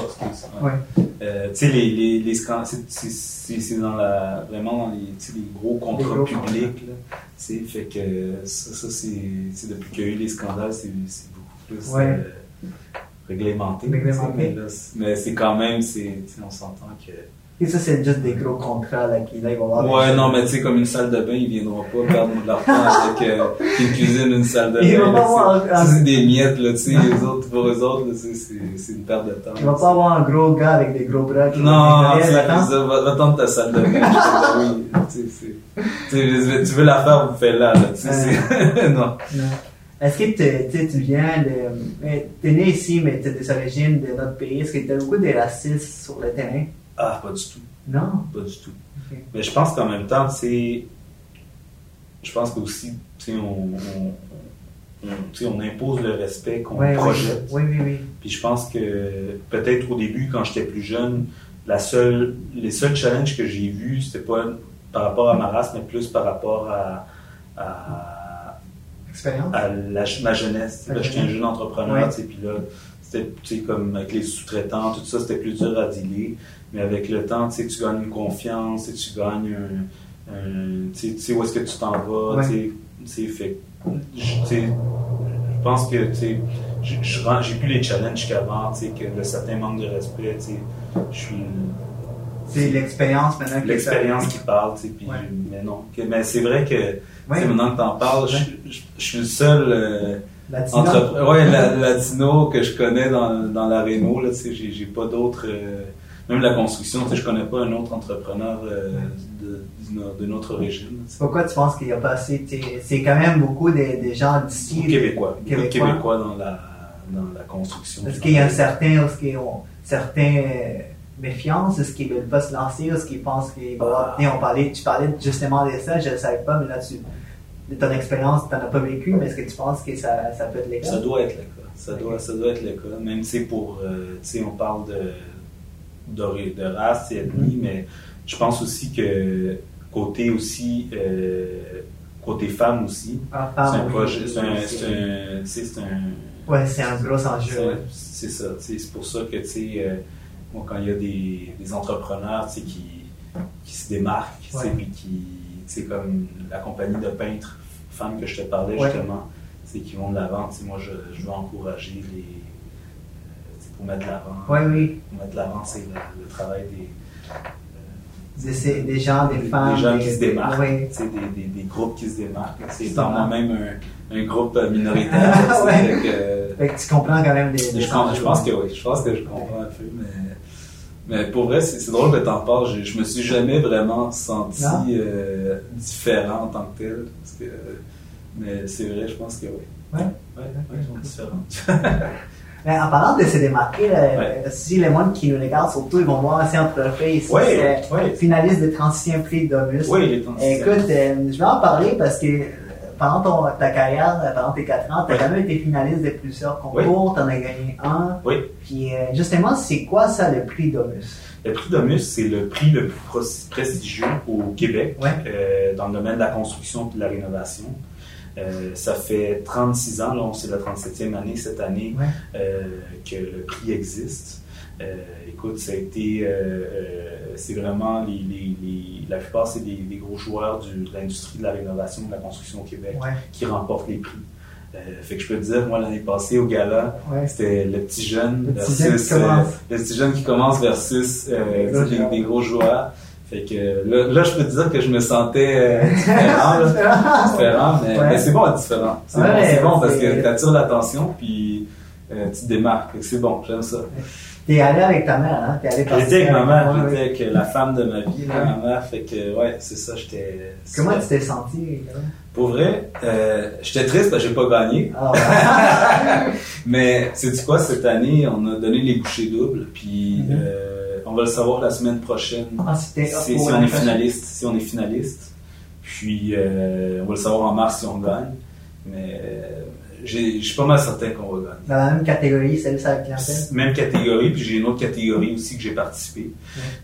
ouais. Euh, tu sais, les, les, les scandales, c'est dans la, vraiment dans les, les gros contrats publics. Là, fait que ça, ça c'est, depuis qu'il y a eu les scandales, c'est beaucoup plus ouais. euh, réglementé. réglementé. Mais, c'est quand même, on s'entend que et ça, c'est juste des gros contrats là, qui là, ils vont avoir. Ouais, non, mais tu sais, comme une salle de bain, ils viendront pas perdre de l'argent avec euh, une cuisine, une salle de bain. Ils vont pas avoir. C'est des miettes, là, tu sais, les autres, pour eux autres, c'est une perte de temps. Ils vont pas avoir un gros gars avec des gros bras qui Non, tu va attendre ta salle de bain. oui, tu tu veux la faire, vous faites là, là, tu sais, non. Est-ce que tu viens de. Tu es né ici, mais tu as des origines de notre pays. Est-ce que tu as beaucoup de racistes sur le terrain? Ah, pas du tout. Non? Pas du tout. Mais je pense qu'en même temps, c'est. Je pense qu'aussi, tu sais, on, on, on, impose le respect qu'on projette. Oui, oui, oui. Puis je pense que peut-être au début, quand j'étais plus jeune, la seule, les seuls challenges que j'ai vus, c'était pas par rapport à ma race, mais plus par rapport à, à, à la, ma jeunesse. J'étais un jeune entrepreneur, puis là, c'était comme avec les sous-traitants, tout ça, c'était plus dur à dealer. Mais avec le temps, tu gagnes une confiance, tu gagnes un. tu sais où est-ce que tu t'en vas. tu sais fait, je pense que j'ai plus les challenges qu'avant, que le certain manque de respect. Je suis. C'est l'expérience maintenant L'expérience qui parle, tu sais, mais non. mais c'est vrai que, maintenant que tu en parles, je, suis le seul. Euh, Latino? Entre, ouais, la, latino que je connais dans, dans la Renault, là, tu sais, j'ai, j'ai pas d'autres, euh, même la construction, je connais pas un autre entrepreneur euh, de, de, notre régime. Pourquoi tu penses qu'il y a pas assez, c'est quand même beaucoup des, gens d'ici. Québécois. Québécois. Québécois dans la, dans la construction. Est-ce qu'il y a un certain, est-ce qu'ils ont certains, méfiance? Est-ce qu'ils veulent pas se lancer? Est-ce qu'ils pensent qu'ils vont... Ah. on parlait, tu parlais justement de ça, je ne savais pas, mais là, tu, de ton expérience, tu n'en as pas vécu, mais est-ce que tu penses que ça, ça peut être le cas? Ça doit être le cas. Ça, doit, ça doit être le cas. Même, si pour, euh, tu sais, on parle de, de, de race et ethnie, mm-hmm. mais je pense aussi que côté aussi, euh, côté femme aussi, ah, c'est un projet, c'est un, c'est un, ouais, c'est un gros enjeu. C'est ça, c'est pour ça que, tu sais, euh, quand il y a des, des entrepreneurs, tu sais, qui, qui se démarquent, ouais. qui, c'est comme la compagnie de peintres femmes que je te parlais justement, c'est qui vont de l'avant. Moi, je, je, veux encourager les. Euh, pour mettre de l'avant. Oui, oui. Pour mettre de l'avant, c'est le, travail des. Des, des, gens, des, femmes. Des gens qui se démarquent. Oui. Des, des, des, groupes qui se démarquent. C'est dans moi-même un, un, groupe minoritaire. fait que tu comprends quand même des. je, je pense que oui. Je pense que je comprends un peu, mais. Mais pour vrai, c'est drôle que t'en parles. Je, je me suis jamais vraiment senti euh, différent en tant que tel. Parce que, mais c'est vrai, je pense que oui. Ouais. Ouais, ouais, ils sont différents. Mais en parlant de se démarquer, si les gens qui nous regardent, surtout, ils vont voir si entreprise, oui, c'est finaliste de 36e prix d'Obus. Oui, les 36 Écoute, euh, je vais en parler parce que pendant ton, ta carrière, pendant tes 4 ans, tu as quand même été finaliste de plusieurs concours, tu en as gagné un. Oui. Puis euh, justement, c'est quoi ça le prix Domus? Le prix Domus, c'est le prix le plus prestigieux au Québec euh, dans le domaine de la construction et de la rénovation. Euh, ça fait 36 ans, là, c'est la 37e année cette année que le prix existe. Euh, écoute, ça a été, euh, euh, c'est vraiment les, les, la plupart c'est des, gros joueurs du, de l'industrie de la rénovation, de la construction au Québec qui remportent les prix. fait que je peux te dire, moi l'année passée au gala, c'était le petit jeune versus le petit jeune qui commence versus des, gros joueurs. Fait que là, je peux te dire que je me sentais différent, différent, mais, c'est bon être différent. C'est bon, bon, parce que tu attires l'attention puis tu te démarques. C'est bon, j'aime ça. T'es allé avec ta mère, hein? J'étais avec ma mère, j'étais avec la femme de ma vie, ma mère. Fait que, ouais, c'est ça, j'étais. Comment tu t'es senti? Pour vrai, euh, j'étais triste parce que j'ai pas gagné. Ah, Mais, c'est quoi, cette année, on a donné les bouchées doubles, puis mm-hmm. euh, on va le savoir la semaine prochaine. Ah, si, si on est finaliste, si on est finaliste. Puis, euh, on va le savoir en mars si on gagne. Mais je suis pas mal certain qu'on va gagner. Dans la même catégorie, celle ça la clientèle? Même catégorie, puis j'ai une autre catégorie aussi que j'ai participé.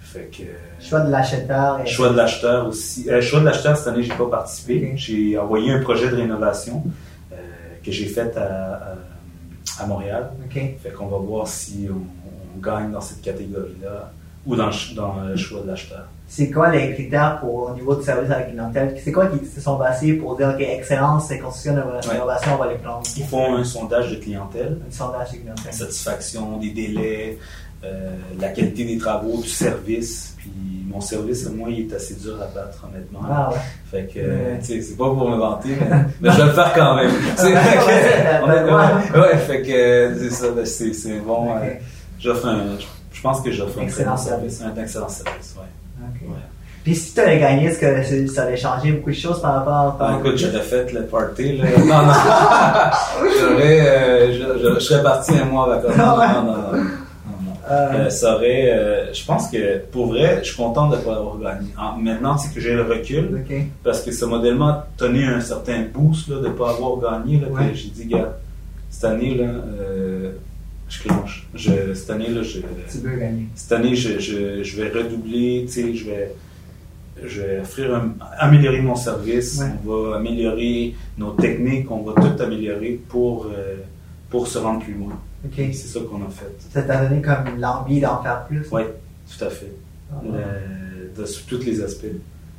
Fait que, choix de l'acheteur. Choix de l'acheteur aussi. Euh, choix de l'acheteur, cette année, j'ai pas participé. J'ai envoyé un projet de rénovation euh, que j'ai fait à, à, Montréal. Fait qu'on va voir si on, gagne dans cette catégorie-là ou dans, dans le choix de l'acheteur? C'est quoi les critères pour, au niveau de service à la clientèle? C'est quoi qui se sont basés pour dire, OK, excellence, c'est construction de rénovation, on va les prendre? Ils font un sondage de clientèle. Un sondage de clientèle. Satisfaction, des délais, euh, la qualité des travaux, du service. Puis mon service, moi, il est assez dur à battre, honnêtement. Ah ouais. Fait que, tu sais, c'est pas pour me vanter, mais, je vais le faire quand même. ouais, fait que, c'est ça, ben, c'est bon. Euh, j'offre un, je pense que j'offre un excellent service. Un excellent service, ouais. Puis si tu avais gagné, est-ce que ça aurait changé beaucoup de choses par rapport à. Ah, écoute, j'aurais fait le party, là. Non, non. j'aurais, euh, je, je, serais parti un mois avec vacances. Non, non, non. non. Euh... Euh, ça aurait, je pense que pour vrai, je suis content de ne pas avoir gagné. maintenant, c'est que j'ai le recul parce que ça m'a tellement donné un certain boost là, de ne pas avoir gagné. Là, ouais. J'ai dit, gars, cette année, là, je clenche. Je, cette année, là, je, tu veux gagner. Cette année, je, je, je vais redoubler, tu sais, je vais je vais offrir améliorer mon service, on va améliorer nos techniques, on va tout améliorer pour, euh, pour se rendre plus loin. C'est ça qu'on a fait. Ça t'a donné comme l'envie d'en faire plus? Oui, tout à fait. Ah, de, sur tous les aspects.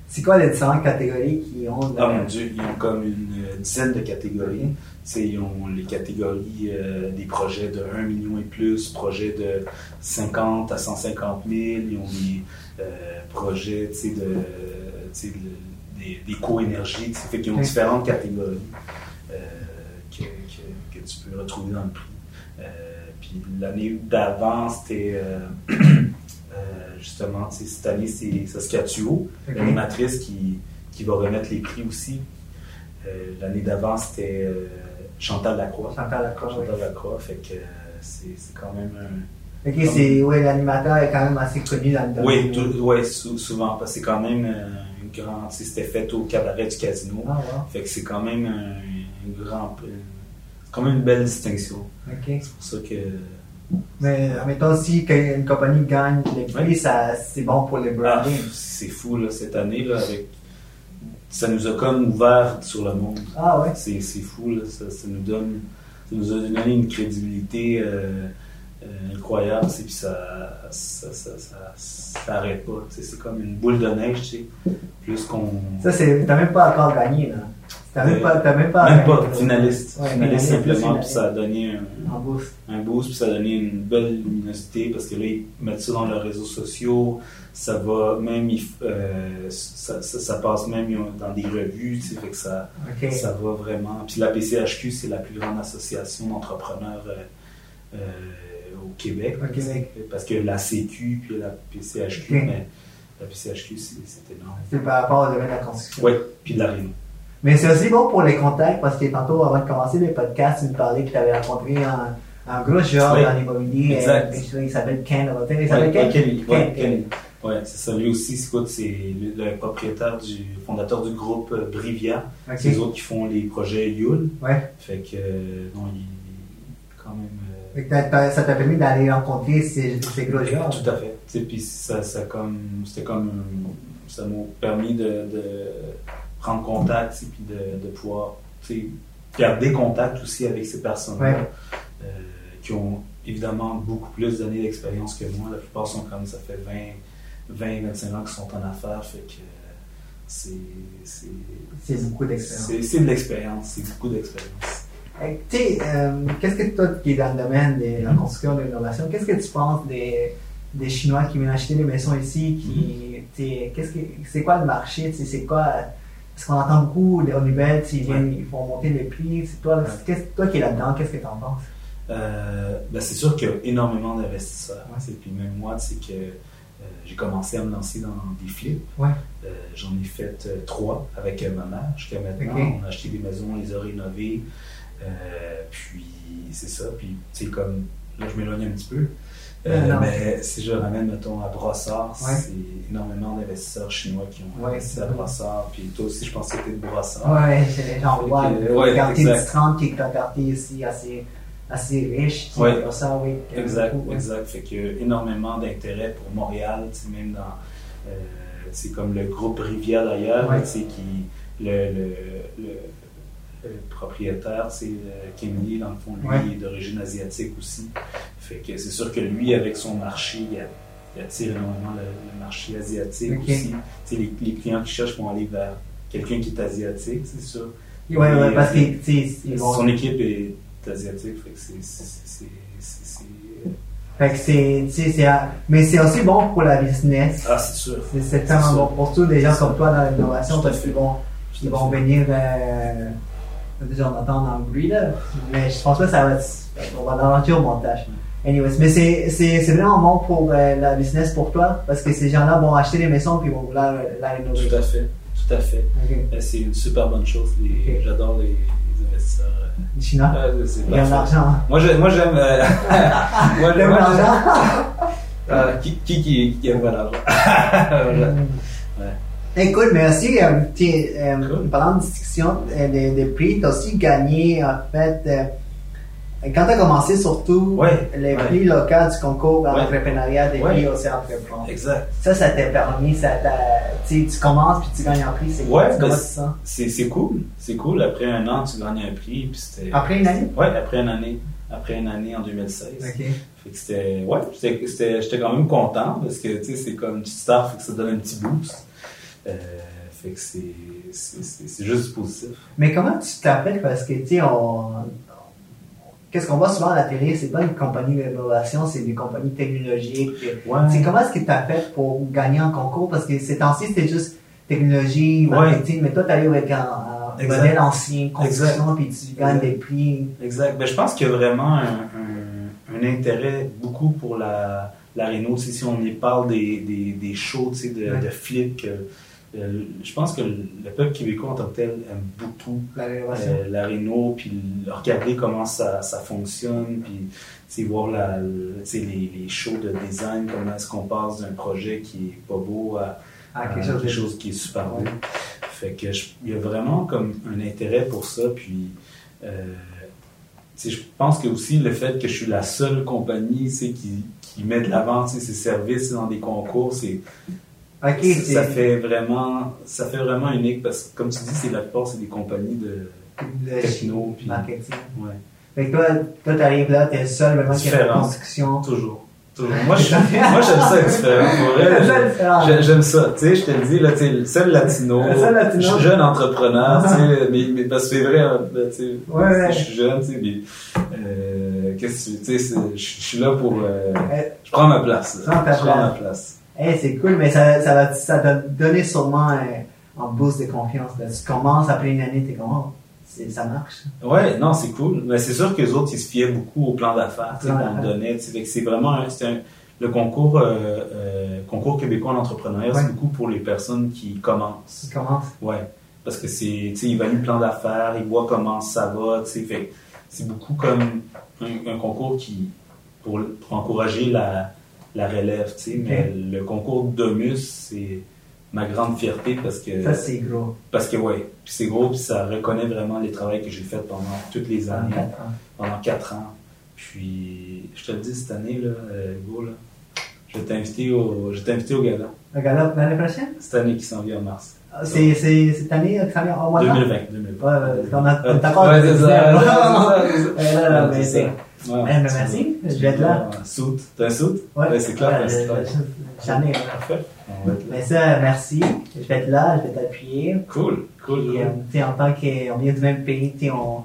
C'est quoi les différentes catégories qui ont... Ah mon Dieu, ils ont comme une dizaine de catégories. Ils ont les catégories euh, des projets de 1 million et plus, projets de 50 à 150 000, ils ont des euh, projets de, de, des, des co-énergies, fait qu'ils ont différentes catégories euh, que, que, que tu peux retrouver dans le prix. puis l'année d'avant, c'était justement, cette année, c'est Saskatchewan, l'animatrice qui, qui va remettre les prix aussi. L'année d'avant, c'était Chantal Lacroix. Chantal Lacroix. Chantal Lacroix, fait que c'est quand même un. Ok, c'est, ouais, l'animateur est quand même assez connu dans le domaine. Oui, ouais, souvent, parce que c'est quand même une grande. C'était fait au cabaret du casino. Ah, Fait que c'est quand même un, grand. C'est quand même une belle distinction. Ok. C'est pour ça que. Mais admettons aussi qu'une compagnie gagne les prix, c'est bon pour les branding. Ah, c'est fou, là, cette année, là, avec ça nous a comme ouvert sur le monde. Ah ouais? C'est, fou, là. Ça, nous donne, ça nous a donné une crédibilité euh, euh, incroyable, puis ça, ça, ça, ça, arrête pas. C'est comme une boule de neige, tu sais. Plus qu'on. Ça, c'est, t'as même pas encore gagné, là. T'as même pas, t'as même pas. Même pas, finaliste. finaliste simplement, puis ça a donné un, un boost. Un boost, puis ça a donné une belle luminosité, parce que là, ils mettent ça dans leurs réseaux sociaux, ça va même, euh, ça, ça, passe même dans des revues, tu sais, fait que ça, ça va vraiment. Puis la PCHQ, c'est la plus grande association d'entrepreneurs euh, euh, au Québec. Parce que la CQ puis la PCHQ, mais la PCHQ, c'est énorme. C'est par rapport au domaine de la construction. Oui, puis de la réunion. Mais c'est aussi bon pour les contacts parce que tantôt, avant de commencer les podcasts, tu me parlais que tu avais rencontré un, un gros joueur dans l'immobilier. il s'appelle Ken. Il s'appelle Ken? Ken. Oui, c'est ça. Lui aussi, c'est le, propriétaire du fondateur du groupe euh, Brivia. C'est eux autres qui font les projets Yule. Ouais. Fait que, euh, non, il quand même. Euh, ça t'a permis d'aller rencontrer ces, ces gros joueurs. Tout à fait. Puis ça, ça comme, c'était comme, ça m'a permis de, de, prendre contact, puis de, de pouvoir, garder contact aussi avec ces personnes-là, qui ont évidemment beaucoup plus d'années d'expérience que moi. La plupart sont comme ça fait 20 20, 25 ans qui sont en affaires, fait que c'est. C'est beaucoup d'expérience. C'est de l'expérience, c'est beaucoup d'expérience. Tu sais, euh, qu'est-ce que toi qui es dans le domaine de la construction, de l'innovation, qu'est-ce que tu penses des, des Chinois qui viennent acheter des maisons ici, qui, mm-hmm. qu'est-ce que, c'est quoi le marché, c'est quoi, parce qu'on entend beaucoup aux nouvelles, ils ils font monter les prix, c'est toi, toi qui es là-dedans, qu'est-ce que tu en penses? Euh, ben c'est sûr qu'il y a énormément d'investisseurs. et Puis même moi, c'est que euh, j'ai commencé à me lancer dans des flips. Ouais. Euh, j'en ai fait trois avec ma mère jusqu'à maintenant. On a acheté des maisons, on les a rénovées. puis c'est ça. Puis c'est comme là, je m'éloigne un petit peu. Mais si je ramène, mettons, à Brossard, c'est énormément d'investisseurs chinois qui ont investi à Brossard. Puis toi aussi, je pense que c'était de Brossard. Oui, j'en vois. Le quartier du 30 qui est un quartier ici assez assez riche. Oui. Exact, exact. Fait qu'il y a énormément d'intérêt pour Montréal, même dans. Euh, comme le groupe Rivière d'ailleurs, qui le, le, le, propriétaire, c'est euh, Kim Lee, dans le fond, lui est d'origine asiatique aussi. Fait que c'est sûr que lui, avec son marché, il, attire énormément le, marché asiatique aussi. Les, les, clients qui cherchent vont aller vers quelqu'un qui est asiatique, c'est sûr. Oui, ouais, parce que son équipe est asiatique. Fait que c'est. Fait que c'est, mais c'est aussi bon pour la business. Ah, c'est sûr. C'est tellement bon pour tous les gens comme toi dans l'innovation parce qu'ils vont, ils vont venir, euh, déjà on entend dans le bruit là, mais je pense pas que ça va être, on va ralentir au montage. Anyways, mais c'est, vraiment bon pour euh, la business pour toi parce que ces gens-là vont acheter des maisons puis vont vouloir la rénover. Tout à fait, tout à fait. Euh, c'est une super bonne chose. J'adore les investisseurs Chinois? Il y a l'argent. Moi, j'aime. Moi, j'aime. Euh, moi, j'aime l'argent. Euh, qui, qui, qui, qui aime l'argent? Ouais. Écoute, merci. Euh, euh, cool. Parlant de discussion de, de prix, tu as aussi gagné, en fait, quand tu as commencé, surtout, les prix locaux du concours d'entrepreneuriat des prix au centre Exact. Ça, ça t'a permis, ça tu commences puis tu gagnes un prix. C'est ouais, ben, c'est cool. C'est cool. Après un an, tu gagnes un prix. Puis après une année? Oui, après une année. Après une année en 2016. OK. Fait que c'était, ouais, j'étais quand même content parce que, tu sais, c'est comme une star, fait que ça donne un petit boost. Euh, fait que c'est juste positif. Mais comment tu t'appelles? Parce que, tu sais, on, qu'est-ce qu'on voit souvent à la télé, c'est pas une compagnie d'innovation, c'est une compagnie technologique. C'est comment est-ce que tu as fait pour gagner un concours? Parce que ces temps-ci, c'était juste technologie, marketing, mais toi, tu allé avec un, modèle ancien, construction, puis tu gagnes des prix. Exact. Ben, je pense qu'il y a vraiment un, un, intérêt beaucoup pour la, la Renault. Si on y parle des, des, des shows de, de flics, euh, je pense que le peuple québécois en tant que tel aime beaucoup la, euh, Renault, puis regarder comment ça, ça fonctionne, puis voir la, les, les shows de design, comment est-ce qu'on passe d'un projet qui est pas beau à, ah, quelque, chose, qui est super beau. Fait que il y a vraiment comme un intérêt pour ça, puis euh, je pense que aussi le fait que je suis la seule compagnie qui, qui met de l'avant ses services dans des concours, c'est ça fait vraiment ça fait vraiment unique parce que comme tu dis c'est la plupart c'est des compagnies de, techno puis marketing ouais fait que toi toi t'arrives là t'es le seul vraiment qui a la construction toujours Toujours. Moi, j'aime ça être différent. J'aime ça. Tu sais, je te le dis, là, tu le seul latino, latino. jeune entrepreneur, tu sais, mais, mais, parce que c'est vrai, hein, tu sais, ouais, je suis jeune, tu sais, mais, euh, qu'est-ce que tu sais, je suis là pour, euh, je prends ma place. je prends ma place. Hey, c'est cool, mais ça, ça va, ça donné sûrement un, un boost de confiance. Tu commences après une année, t'es comme, oh, ça marche. Ouais, non, c'est cool. Mais c'est sûr que les autres, ils se fiaient beaucoup au plan d'affaires qu'on donnait. C'est vraiment un, un, le concours, euh, euh, concours québécois en entrepreneuriat, c'est beaucoup pour les personnes qui commencent. Qui commencent. Ouais. Parce que c'est, tu sais, ils valident le plan d'affaires, ils voient comment ça va, tu sais. Fait c'est beaucoup comme un, un concours qui, pour, pour encourager la, la relève, tu sais. Mais le concours Domus, c'est ma grande fierté parce que. Ça, c'est gros. Parce que, ouais. Puis c'est gros, puis ça reconnaît vraiment les travaux que j'ai fait pendant toutes les années. Pendant quatre ans. Pendant quatre ans. Puis, je te le dis, cette année, là, euh, là, je vais t'inviter au, je vais au gala. Au gala l'année prochaine? Cette année qui s'en vient en mars. Ah, c'est, c'est cette année qui s'en vient en mois 2020, 2020. Ouais, on a, on t'a Ouais, c'est ça. Ouais, mais merci, je vais être là. Soute. T'as un soute? Ouais. c'est clair. J'en ai. Parfait. Mais ça, merci. Je vais être là, je vais t'appuyer. Cool, cool. Puis, cool. Euh, en tant qu'on vient du même pays, on,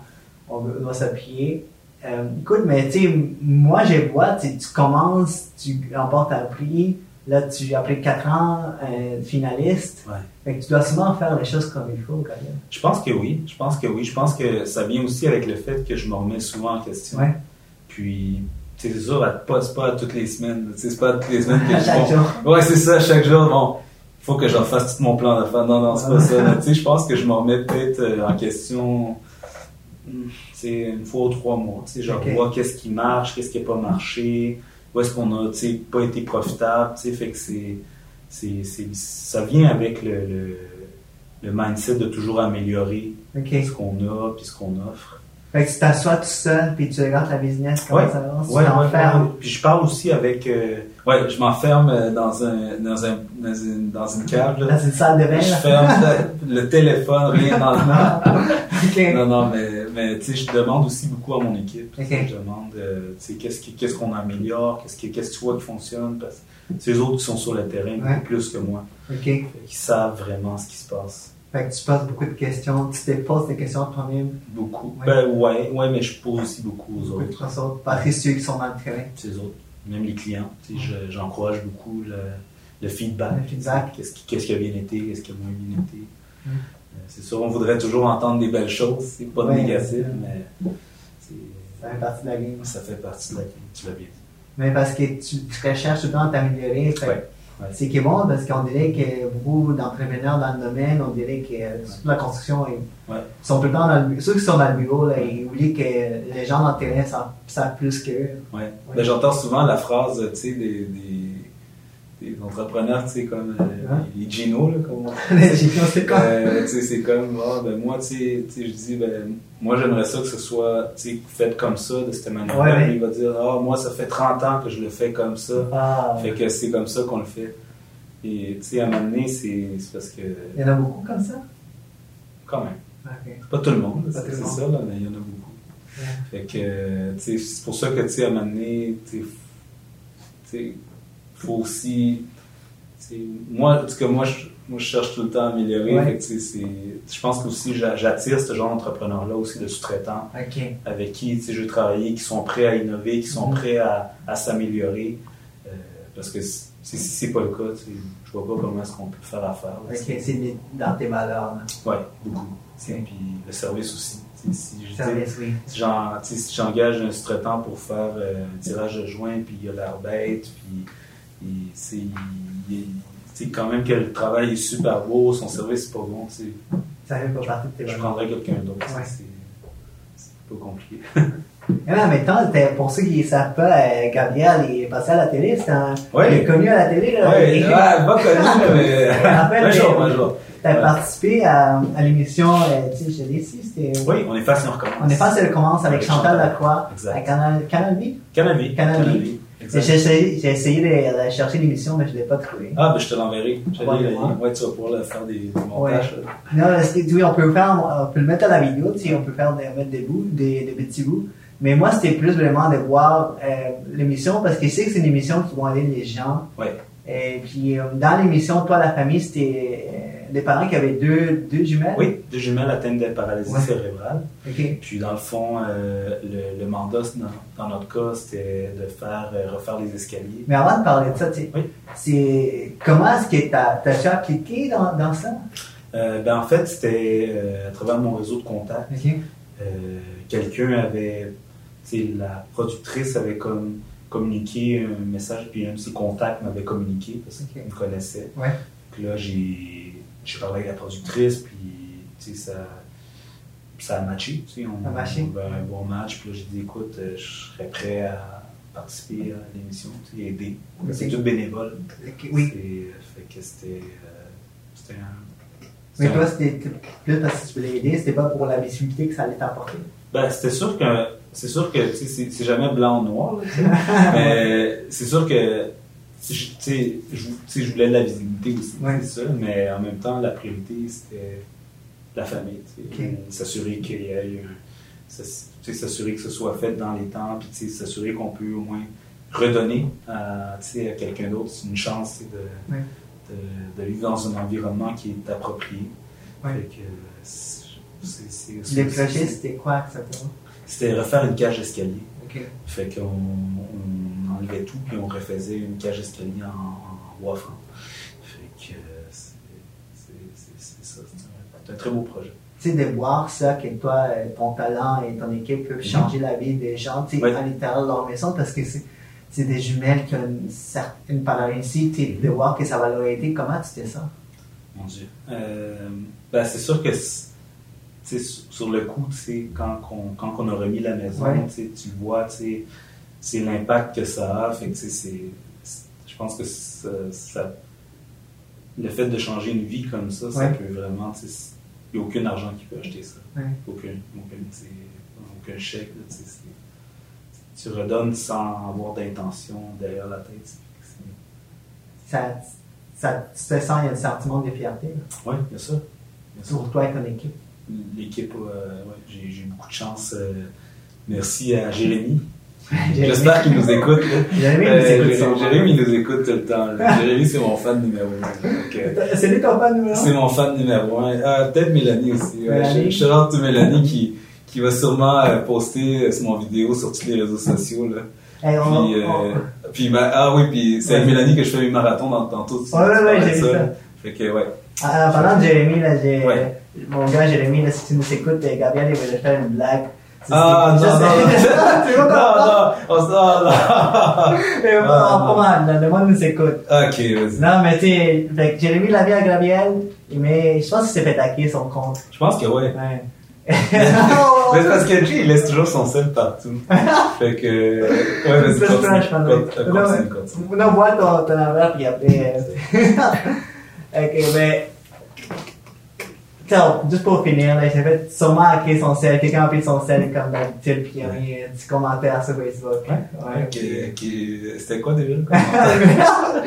on doit s'appuyer. Euh, écoute, mais tu sais, moi, je vois, tu commences, tu remportes un prix, là, tu, après 4 ans, euh, finaliste. Ouais. Fait que tu dois souvent faire les choses comme il faut, quand même. Je pense que oui. Je pense que oui. Je pense que ça vient aussi avec le fait que je me remets souvent en question. Ouais. Puis, c'est sûr, pas, c'est pas toutes les semaines. C'est pas toutes les semaines que je chaque jour. Ouais, c'est ça, chaque jour. Bon, il faut que j'en fasse tout mon plan d'affaires. Non, non, c'est pas ça. Tu sais, je pense que je m'en remets peut-être euh, en question c'est hmm, une fois ou trois mois. Tu sais, je vois qu'est-ce qui marche, qu'est-ce qui n'a pas marché, où est-ce qu'on a tu sais, pas été profitable. Tu sais, fait que c'est, c'est, c'est, ça vient avec le, le, le mindset de toujours améliorer ce qu'on a puis ce qu'on offre. Fait que tu t'assois tout seul, puis tu regardes la business, comment ça avance, ouais, tu Puis je parle aussi avec... Euh, ouais, je m'enferme euh, dans, un, dans, un, dans, une, dans une cave. Là. Dans une salle de bain, Je ferme le, téléphone, rien dans le Non, non, mais, mais tu sais, je demande aussi beaucoup à mon équipe. Je demande, euh, tu sais, qu'est-ce qu'est-ce qu'on améliore, qu'est-ce qu'est-ce que tu vois qui fonctionne, parce que c'est eux autres qui sont sur le terrain beaucoup plus que moi. OK. Ils savent vraiment ce qui se passe. Fait que tu poses beaucoup de questions, tu te poses des questions toi-même. Beaucoup. Ouais. Ben ouais, ouais, mais je pose aussi beaucoup aux autres. Beaucoup autres. Pas ceux qui sont dans le terrain. C'est autres. Même les clients. J'encourage beaucoup le, le, feedback. Le feedback. Qu'est-ce qui, qui, a bien été, qu'est-ce qui a moins bien été. Euh, c'est sûr, on voudrait toujours entendre des belles choses. C'est pas de négatif, mais. Ça fait partie de la game. Ça fait partie de la game, tu l'as bien dit. Mais parce que tu, tu recherches tout le temps à t'améliorer. Ouais. C'est qui est bon parce qu'on dirait que beaucoup d'entrepreneurs dans le domaine, on dirait que toute la construction, ils sont tout le temps dans le Ceux qui sont dans le bureau, là, ils oublient que les gens dans le terrain savent, plus qu'eux. Ouais. ouais. Ben, j'entends souvent la phrase, tu sais, des, des, des, entrepreneurs, tu sais, comme euh, les Gino, là, comme Les Gino, c'est quoi? Euh, tu sais, c'est comme, oh, ben, moi, tu sais, je dis, ben, moi, j'aimerais ça que ce soit, tu sais, fait comme ça, de cette manière-là. Il va dire, ah, moi, ça fait 30 ans que je le fais comme ça. Ah. Fait que c'est comme ça qu'on le fait. Et, tu sais, à un moment donné, c'est parce que. Il y en a beaucoup comme ça? Quand même. Pas tout le monde, c'est ça, là, mais il y en a beaucoup. Fait que, tu sais, c'est pour ça que, tu sais, à un moment donné, tu sais, faut aussi. Moi, en tout cas, moi, je, moi, je cherche tout le temps à améliorer. je pense que aussi j'attire ce genre d'entrepreneurs-là aussi de sous-traitants avec qui je veux travailler, qui sont prêts à innover, qui sont mm-hmm. prêts à, à s'améliorer. Euh, parce que si, si c'est pas le cas, je vois pas comment est-ce qu'on peut faire affaire. Ok, c'est dans tes valeurs. Oui, beaucoup. Puis le service aussi. Si, service, oui. si j'engage un sous-traitant pour faire euh, un tirage de joint, puis il a l'air bête, puis c'est quand même que le travail est super beau, son service est pas bon, ça fait pas partie de tes valeurs. Je prendrais quelqu'un d'autre. C'est pas compliqué. Mais en même temps, pour ceux qui ne savent pas, euh, Gabriel est passé à la télé. C'est un. Il est connu à la télé. Là, oui, ouais, pas connu, mais. un jour, un jour. Tu as participé à, à l'émission, euh, tu sais, je l'ai ici, c'était. Oui, on est face et on recommence. On est face et on recommence avec, Chantal Lacroix. Exact. À Canal, Canal V. Canal V. Canal V. J'ai essayé, j'ai essayé de, chercher l'émission, mais je ne l'ai pas trouvé. Ah, ben je te l'enverrai. Ouais, tu vas pouvoir faire des, des montages. Ouais. Non, oui, on peut, faire, on peut le mettre à la vidéo, tu sais, on peut faire des, mettre des bouts, des, des petits bouts. Mais moi, c'était plus vraiment de voir euh, l'émission parce que je sais que c'est une émission qui vont aller les gens. Ouais. Et puis, euh, dans l'émission, toi, la famille, c'était euh, des parents qui avaient deux, deux jumelles? Oui, deux jumelles atteintes de paralysie cérébrale. OK. Puis, dans le fond, le, le, mandat, dans, notre cas, c'était de faire refaire les escaliers. Mais avant de parler de ça, oui. c'est comment est-ce que tu as, as appliqué dans, dans ça? ben, en fait, c'était à travers mon réseau de contacts. Quelqu'un avait la productrice avait comme communiqué un message, puis un de ses contacts m'avait communiqué parce qu'il me connaissait. Ouais. Puis là, j'ai parlé avec la productrice, puis ça, ça a matché. On, a matché. eu un bon match, puis là, j'ai dit, écoute, euh, je serais prêt à participer à l'émission, et aider. C'est tout bénévole. Oui. Fait que c'était euh, un. Mais toi, c'était plus parce que tu voulais aider, c'était pas pour la visibilité que ça allait t'apporter? Ben, c'était sûr que c'est sûr que c'est jamais blanc ou noir, mais c'est sûr que je, je voulais de la visibilité aussi, c'est ça, mais en même temps, la priorité, c'était la famille. S'assurer qu'il y ait s'assurer que ce soit fait dans les temps, puis s'assurer qu'on peut au moins redonner à, à quelqu'un d'autre une chance de, de, de, vivre dans un environnement qui est approprié. Les projets, c'était quoi exactement? C'était refaire une cage d'escalier. Fait qu'on on enlevait tout, puis on refaisait une cage d'escalier en, bois franc. Fait que c'est ça. C'est un, très beau projet. Tu sais, de voir ça, que toi, ton talent et ton équipe peuvent changer la vie des gens tu sais, à l'intérieur de leur maison, parce que c'est des jumelles qui ont une, certaine paralysie, de voir que ça va leur aider. Comment tu fais ça? Mon Dieu. Euh, ben, c'est sûr que sur le coup, quand, on, quand on a remis la maison, tu vois c'est l'impact que ça a. Fait je pense que ça, le fait de changer une vie comme ça, ça peut vraiment. Il n'y a aucun argent qui peut acheter ça. Aucun, aucun, chèque. tu redonnes sans avoir d'intention derrière la tête. Ça, ça, tu te sens, il y a un sentiment de fierté. Oui, bien sûr. Pour toi et ton équipe l'équipe, euh, j'ai eu beaucoup de chance. Euh, merci à Jérémy. J'espère qu'il nous écoute. Jérémy, euh, nous écoute tout le temps. Jérémy, c'est mon fan numéro un. c'est lui ton fan numéro un? C'est mon fan numéro un. Ah, peut-être Mélanie aussi. Je, je te rends Mélanie qui, qui va sûrement poster mon vidéo sur tous les réseaux sociaux. Là. puis, puis bah, ah oui, puis c'est avec Mélanie que je fais mes marathons dans, dans tout. Ouais, ouais, ouais, j'ai vu ça. Fait que, ouais. Ah, parlant de Jérémy, là, j'ai mon gars Jérémy, si tu nous écoutes, ben, Gabriel, il va te faire une blague. Ah non, non, ah, non, non, non, non, Mais pas le monde nous écoute. Ok, Non, mais tu sais, Jérémy l'a à Gabriel, mais je pense qu'il s'est fait hacker son compte. Je pense que oui. Ouais. mais parce que Jay, il laisse toujours son sel partout. fait que. Ouais, euh, mais c'est pas Non, vois ton, ton affaire, puis après. Euh, ok, mais juste pour finir, là, j'ai fait sûrement hacker son sel. Quelqu'un a pris son sel comme d'habitude, puis il y a mis un petit commentaire sur Facebook. Ouais. ouais. C'était quoi déjà le commentaire?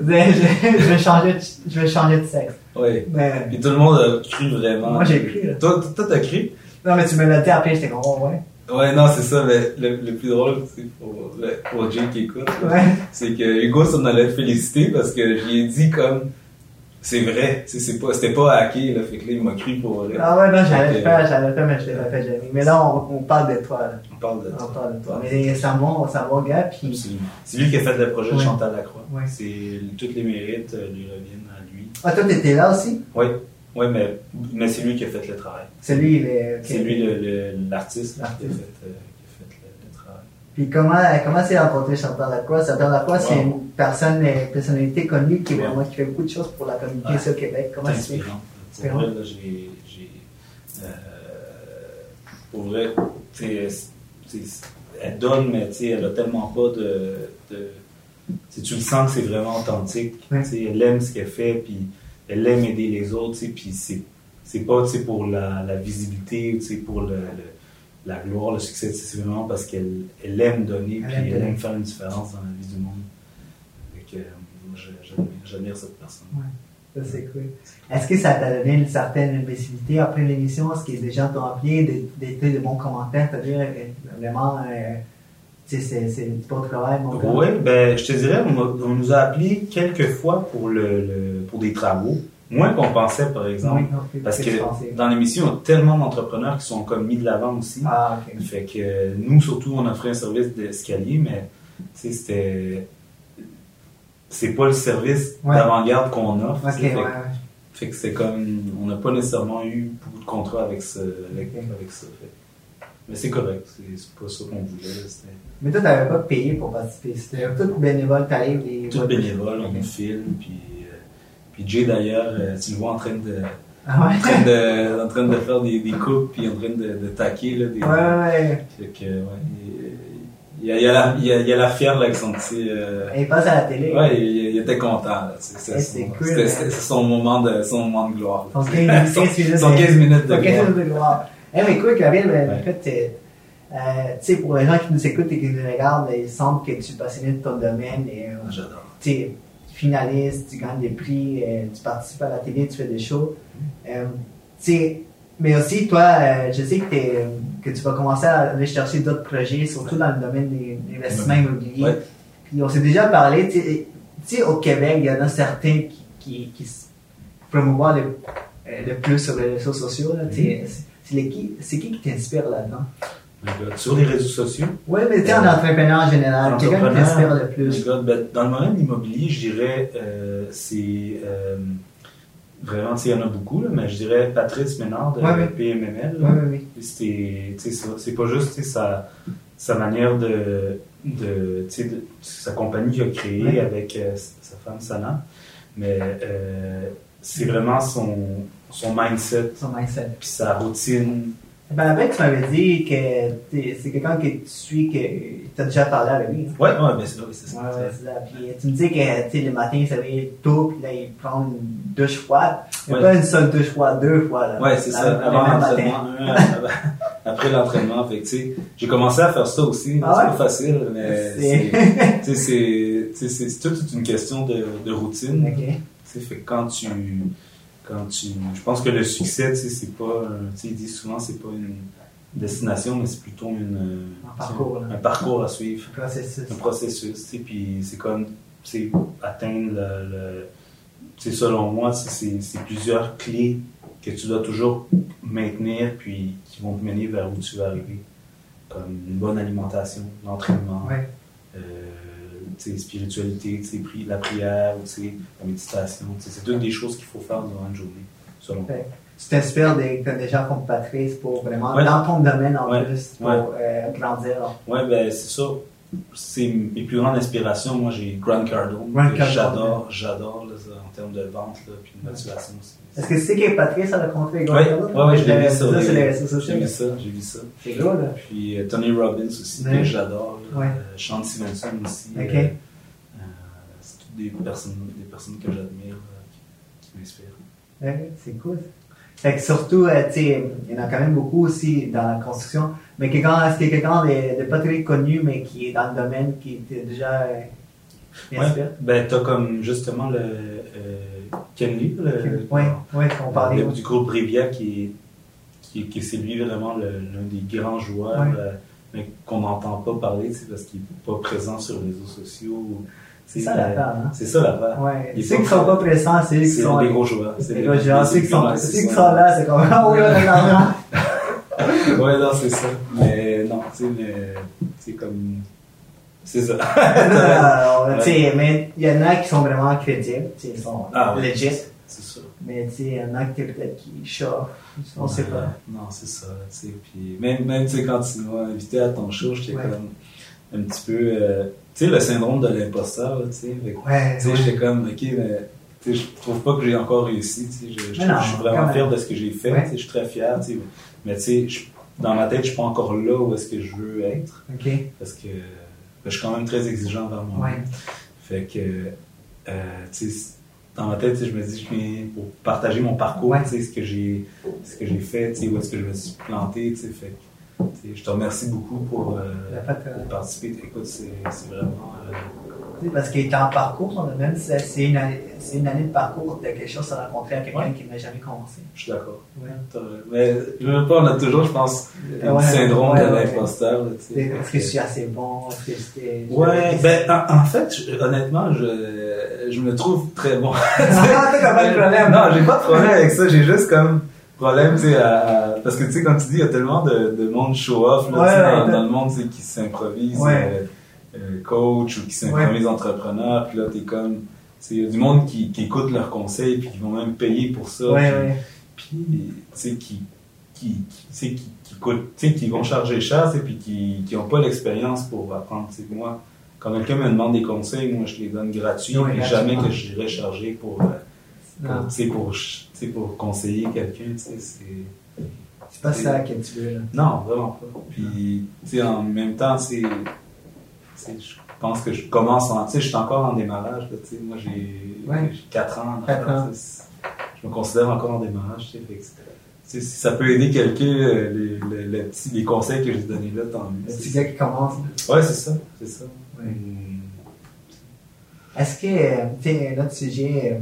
je, vais changer de, je vais changer de sexe. Oui. Mais, puis tout le monde a cru vraiment. Moi, j'ai cru. Toi, toi, t'as cru? Non, mais tu me l'as dit après, j'étais comme, oh, ouais. Ouais, non, c'est ça, mais le, le plus drôle, c'est pour, pour Jay qui écoute, ouais. c'est que Hugo s'en allait féliciter parce que j'y ai dit comme, c'est vrai. C'est pas, c'était pas hacké, là. Fait que là, il m'a cru pour vrai. Ah ouais, non, j'allais le faire, j'allais le faire, mais je l'ai pas fait jamais. Mais là, on, on parle de toi, là. On parle de toi. On parle de toi. Mais c'est bon, c'est bon gars, puis. C'est lui qui a fait le projet de Ouais. Chantal Lacroix. Ouais. C'est, tous les mérites euh, lui reviennent à lui. Ah, toi, t'étais là aussi? Oui. Oui, mais, mais c'est lui qui a fait le travail. C'est lui, il est. ok. C'est lui l'artiste, là, qui a fait, euh, qui a fait le, le travail. Puis comment, comment c'est rencontré Chantal Lacroix? Chantal Lacroix, c'est Wow. Personne, une personnalité connue qui, vraiment, qui fait beaucoup de choses pour la communauté Ouais. ici au Québec. Comment C'est inspirant. Pour vrai, là, j'ai. j'ai, euh, pour vrai, elle donne, mais elle a tellement pas de. de tu le sens que c'est vraiment authentique. Ouais. Elle aime ce qu'elle fait, puis elle aime aider les autres, puis c'est. C'est pas pour la, la visibilité, pour le, le- la gloire, le succès, c'est vraiment parce qu'elle elle aime donner, puis elle aime faire une différence dans la vie du monde. Que, j'admire- cette personne. Ça, c'est cool. Est-ce que ça t'a donné une certaine visibilité après l'émission? Est-ce que des gens t'ont appelé, des, des, des bons commentaires? C'est-à-dire, euh, vraiment, euh, c'est, du bon travail, mon gars. Oui, ben, je te dirais, on, nous a appelés quelques fois pour, le, le- pour des travaux. Moins qu'on pensait, par exemple. Oui, ok, Parce que dans l'émission, il y a tellement d'entrepreneurs qui sont comme mis de l'avant aussi. Ah. Fait que euh, nous, surtout, on offrait un service d'escalier, mais c'était. C'est pas le service Ouais. d'avant-garde qu'on offre. Ouais, fait, ouais. que- fait que c'est comme. On n'a pas nécessairement eu beaucoup de contrats avec, ce, avec, Ok. avec ça. Fait. Mais c'est correct, c'est pas ça qu'on voulait. Mais toi, t'avais pas payé pour participer. C'était tout bénévole, t'arrives et. tout bénévole, on Ok. filme, puis. euh, puis Jay d'ailleurs, euh, tu le vois en train de, Ah ouais? en train de, en train de faire des, des coupes, puis en train de, de taquer. Là, des, Ouais, ouais. Fait que, ouais, il, y a, il, a la, il, y a, il a là, avec son petit. euh, Et il passe à la télé. ouais, il, il était content. Là, c'est, cool, c'était- c'était son, moment de, son moment de gloire. Son 15 minutes. Son- 15 minutes son de- 15 minutes de Son 15 gloire. minutes de gloire. Eh, mais écoute, Gabriel, ben, Ouais. en fait, euh, euh, tu sais, pour les gens qui nous écoutent et qui nous regardent, il semble que tu es passionné de ton domaine et, euh, J'adore. tu es finaliste, tu gagnes des prix, tu participes à la télé, tu fais des shows. Tu sais, mais aussi, toi, euh, je sais que, t'es- que tu vas commencer à aller chercher d'autres projets, surtout dans le domaine des investissements immobiliers. Ouais. Puis on s'est déjà parlé, tu sais, au Québec, il y en a certains qui, qui, qui se promouvoient le, euh, le plus sur les réseaux sociaux. là, tu sais. C'est- qui, c'est qui qui t'inspire là-dedans? Sur les réseaux sociaux, Oui, mais tu sais, en entrepreneur en général, quelqu'un qui t'inspire le plus. God, ben, dans le domaine immobilier, je dirais, euh, c'est. Vraiment, il y en a beaucoup, là, mais je dirais Patrice Ménard de Ouais, ouais. PMML. Sais, ça, c'est pas juste sa, sa manière de, de, de- sa compagnie qu'il a créée Ouais. avec euh, sa femme Sana, mais euh, c'est vraiment son, son mindset, Son mindset. puis sa routine. Ben, tu m'avais dit que t'es- c'est quelqu'un que tu suis, que tu as déjà parlé avec lui. hein. Ouais, ouais, ben c'est, ouais, c'est ça. Ouais, c'est ça. Puis tu me dis que tu sais, le matin, il réveille tôt, puis là, il prend une douche froide. Mais Ouais. pas une seule douche froide, deux fois. Là. Ouais, c'est ça. Avant l'entraînement, après l'entraînement, fait tu sais, j'ai commencé à faire ça aussi. Ah c'est ouais? pas facile, mais C'est- toute une question de, de routine. Ok. Tu sais, fait quand tu, quand tu, je pense que le succès, tu sais, c'est pas, un- tu sais, ils disent souvent, c'est pas une destination, mais c'est plutôt une, Un parcours, un parcours à suivre, Processus. un processus, tu sais, puis c'est comme, tu sais, atteindre le, le tu sais, selon moi, c'est, c'est plusieurs clés que tu dois toujours maintenir, puis qui vont te mener vers où tu veux arriver, comme une bonne alimentation, l'entraînement, Ouais. euh, spiritualité, pri- la prière, la méditation. C'est toutes des choses qu'il faut faire durant une journée, selon moi. Tu t'inspires des, des gens comme Patrice pour vraiment, Ouais. dans ton domaine en Ouais. plus, pour Ouais. euh, grandir. Ouais, ben c'est ça. C'est mes plus grandes inspirations. Moi, j'ai Grant Cardone. J'adore, j'adore, en termes de vente, là, puis de motivation. c'est- Est-ce que tu sais que Patrice a rencontré Oui, Grant Cardone? ouais, ouais, je l'ai vu sur ça, les- sur les réseaux sociaux. J'ai vu ça, j'ai vu ça. C'est gros, là. Puis euh, Tony Robbins aussi, Ouais. que j'adore. Euh, Sean Stevenson aussi. Ok. euh, euh, c'est toutes des personnes, des personnes que j'admire, euh, qui, qui m'inspirent. Ouais, c'est cool. Fait que surtout, euh, tu sais, il y en a quand même beaucoup aussi dans la construction. Mais quelqu'un, est-ce a quelqu'un de, de pas très connu, mais qui est dans le domaine, qui était déjà euh, qui Ouais. Ben, t'as comme justement le euh, Ken Lee, le, Oui, on parlait. le- du groupe Brevia, qui est, qui, qui c'est lui vraiment l'un des grands joueurs, Ouais. euh, mais qu'on n'entend pas parler, sais, parce qu'il n'est pas présent sur les réseaux sociaux. C'est ça l'affaire, hein? C'est ça l'affaire. Ouais. Ceux qui sont pas pressants, c'est eux qui sont. C'est les gros joueurs. C'est les gros joueurs. Ceux qui sont, là, c'est comme, ah oui, on a l'argent. ouais, non, c'est ça. Mais non, tu sais, c'est comme. C'est ça. non, tu sais, mais il y en a qui sont vraiment crédibles, tu sais, ils sont ah, legit. C'est ça. Mais tu sais, il y en a qui peut-être qui chauffent, on sait pas. Non, c'est ça, tu sais. Puis même, même tu sais, quand tu m'as invité à ton show, j'étais comme un petit peu. Euh, sais, le syndrome de l'imposteur, tu sais. Ouais. J'étais comme, ok, mais. Je trouve pas que j'ai encore réussi. Sais, je, je, suis vraiment fier de ce que j'ai fait. Je suis très fier. Mais tu sais, dans ma tête, je suis pas encore là où est-ce que je veux être. Parce que je suis quand même très exigeant envers moi. Ouais. Fait que, euh, tu sais, dans ma tête, je me dis, je viens pour partager mon parcours, tu sais, ce que j'ai, fait, tu sais, où est-ce que je me suis planté, tu sais, fait je te remercie beaucoup pour, euh, participer. Écoute, c'est vraiment. Euh... Parce qu'il est en parcours, même si c'est une, année, une année de parcours de quelque chose à rencontrer à quelqu'un qui n'a jamais commencé. Je suis d'accord. Mais je veux pas, on a toujours, je pense, un syndrome de l'imposteur. Est-ce que je suis assez bon? Est-ce que Ouais, ben, en, fait, honnêtement, je, je me trouve très bon. ah, t'as pas de problème. Non, j'ai pas de problème avec ça, j'ai juste comme problème, sais, parce que tu sais, comme tu dis, il y a tellement de, de monde show-off là, dans, le monde qui s'improvise euh, euh, coach ou qui s'improvise entrepreneur, puis là, t'es comme, il y a du monde qui, qui écoute leurs conseils, puis qui vont même payer pour ça. Puis, tu sais, qui, qui, qui, qui, qui, qui vont charger cher, puis qui n'ont pas l'expérience pour apprendre. sais moi, quand quelqu'un me demande des conseils, moi, je les donne gratuits, et jamais que je dirais charger pour, pour, pour sais, pour conseiller quelqu'un, tu sais, c'est. C'est pas ça que tu veux, là. Non, vraiment pas. Puis, tu sais, en même temps, c'est. Je pense que je commence en. Tu sais, je suis encore en démarrage, tu sais. Moi, j'ai ouais. 4 ans. 4 ans. Je me considère encore en démarrage, tu sais. si ça peut aider quelqu'un, euh, les, les, petits, les conseils que j'ai donnés là, tant mieux. Le petit gars qui commence. Ouais, c'est ça. C'est ça. Ouais. Est-ce que, euh, tu sais, notre sujet euh,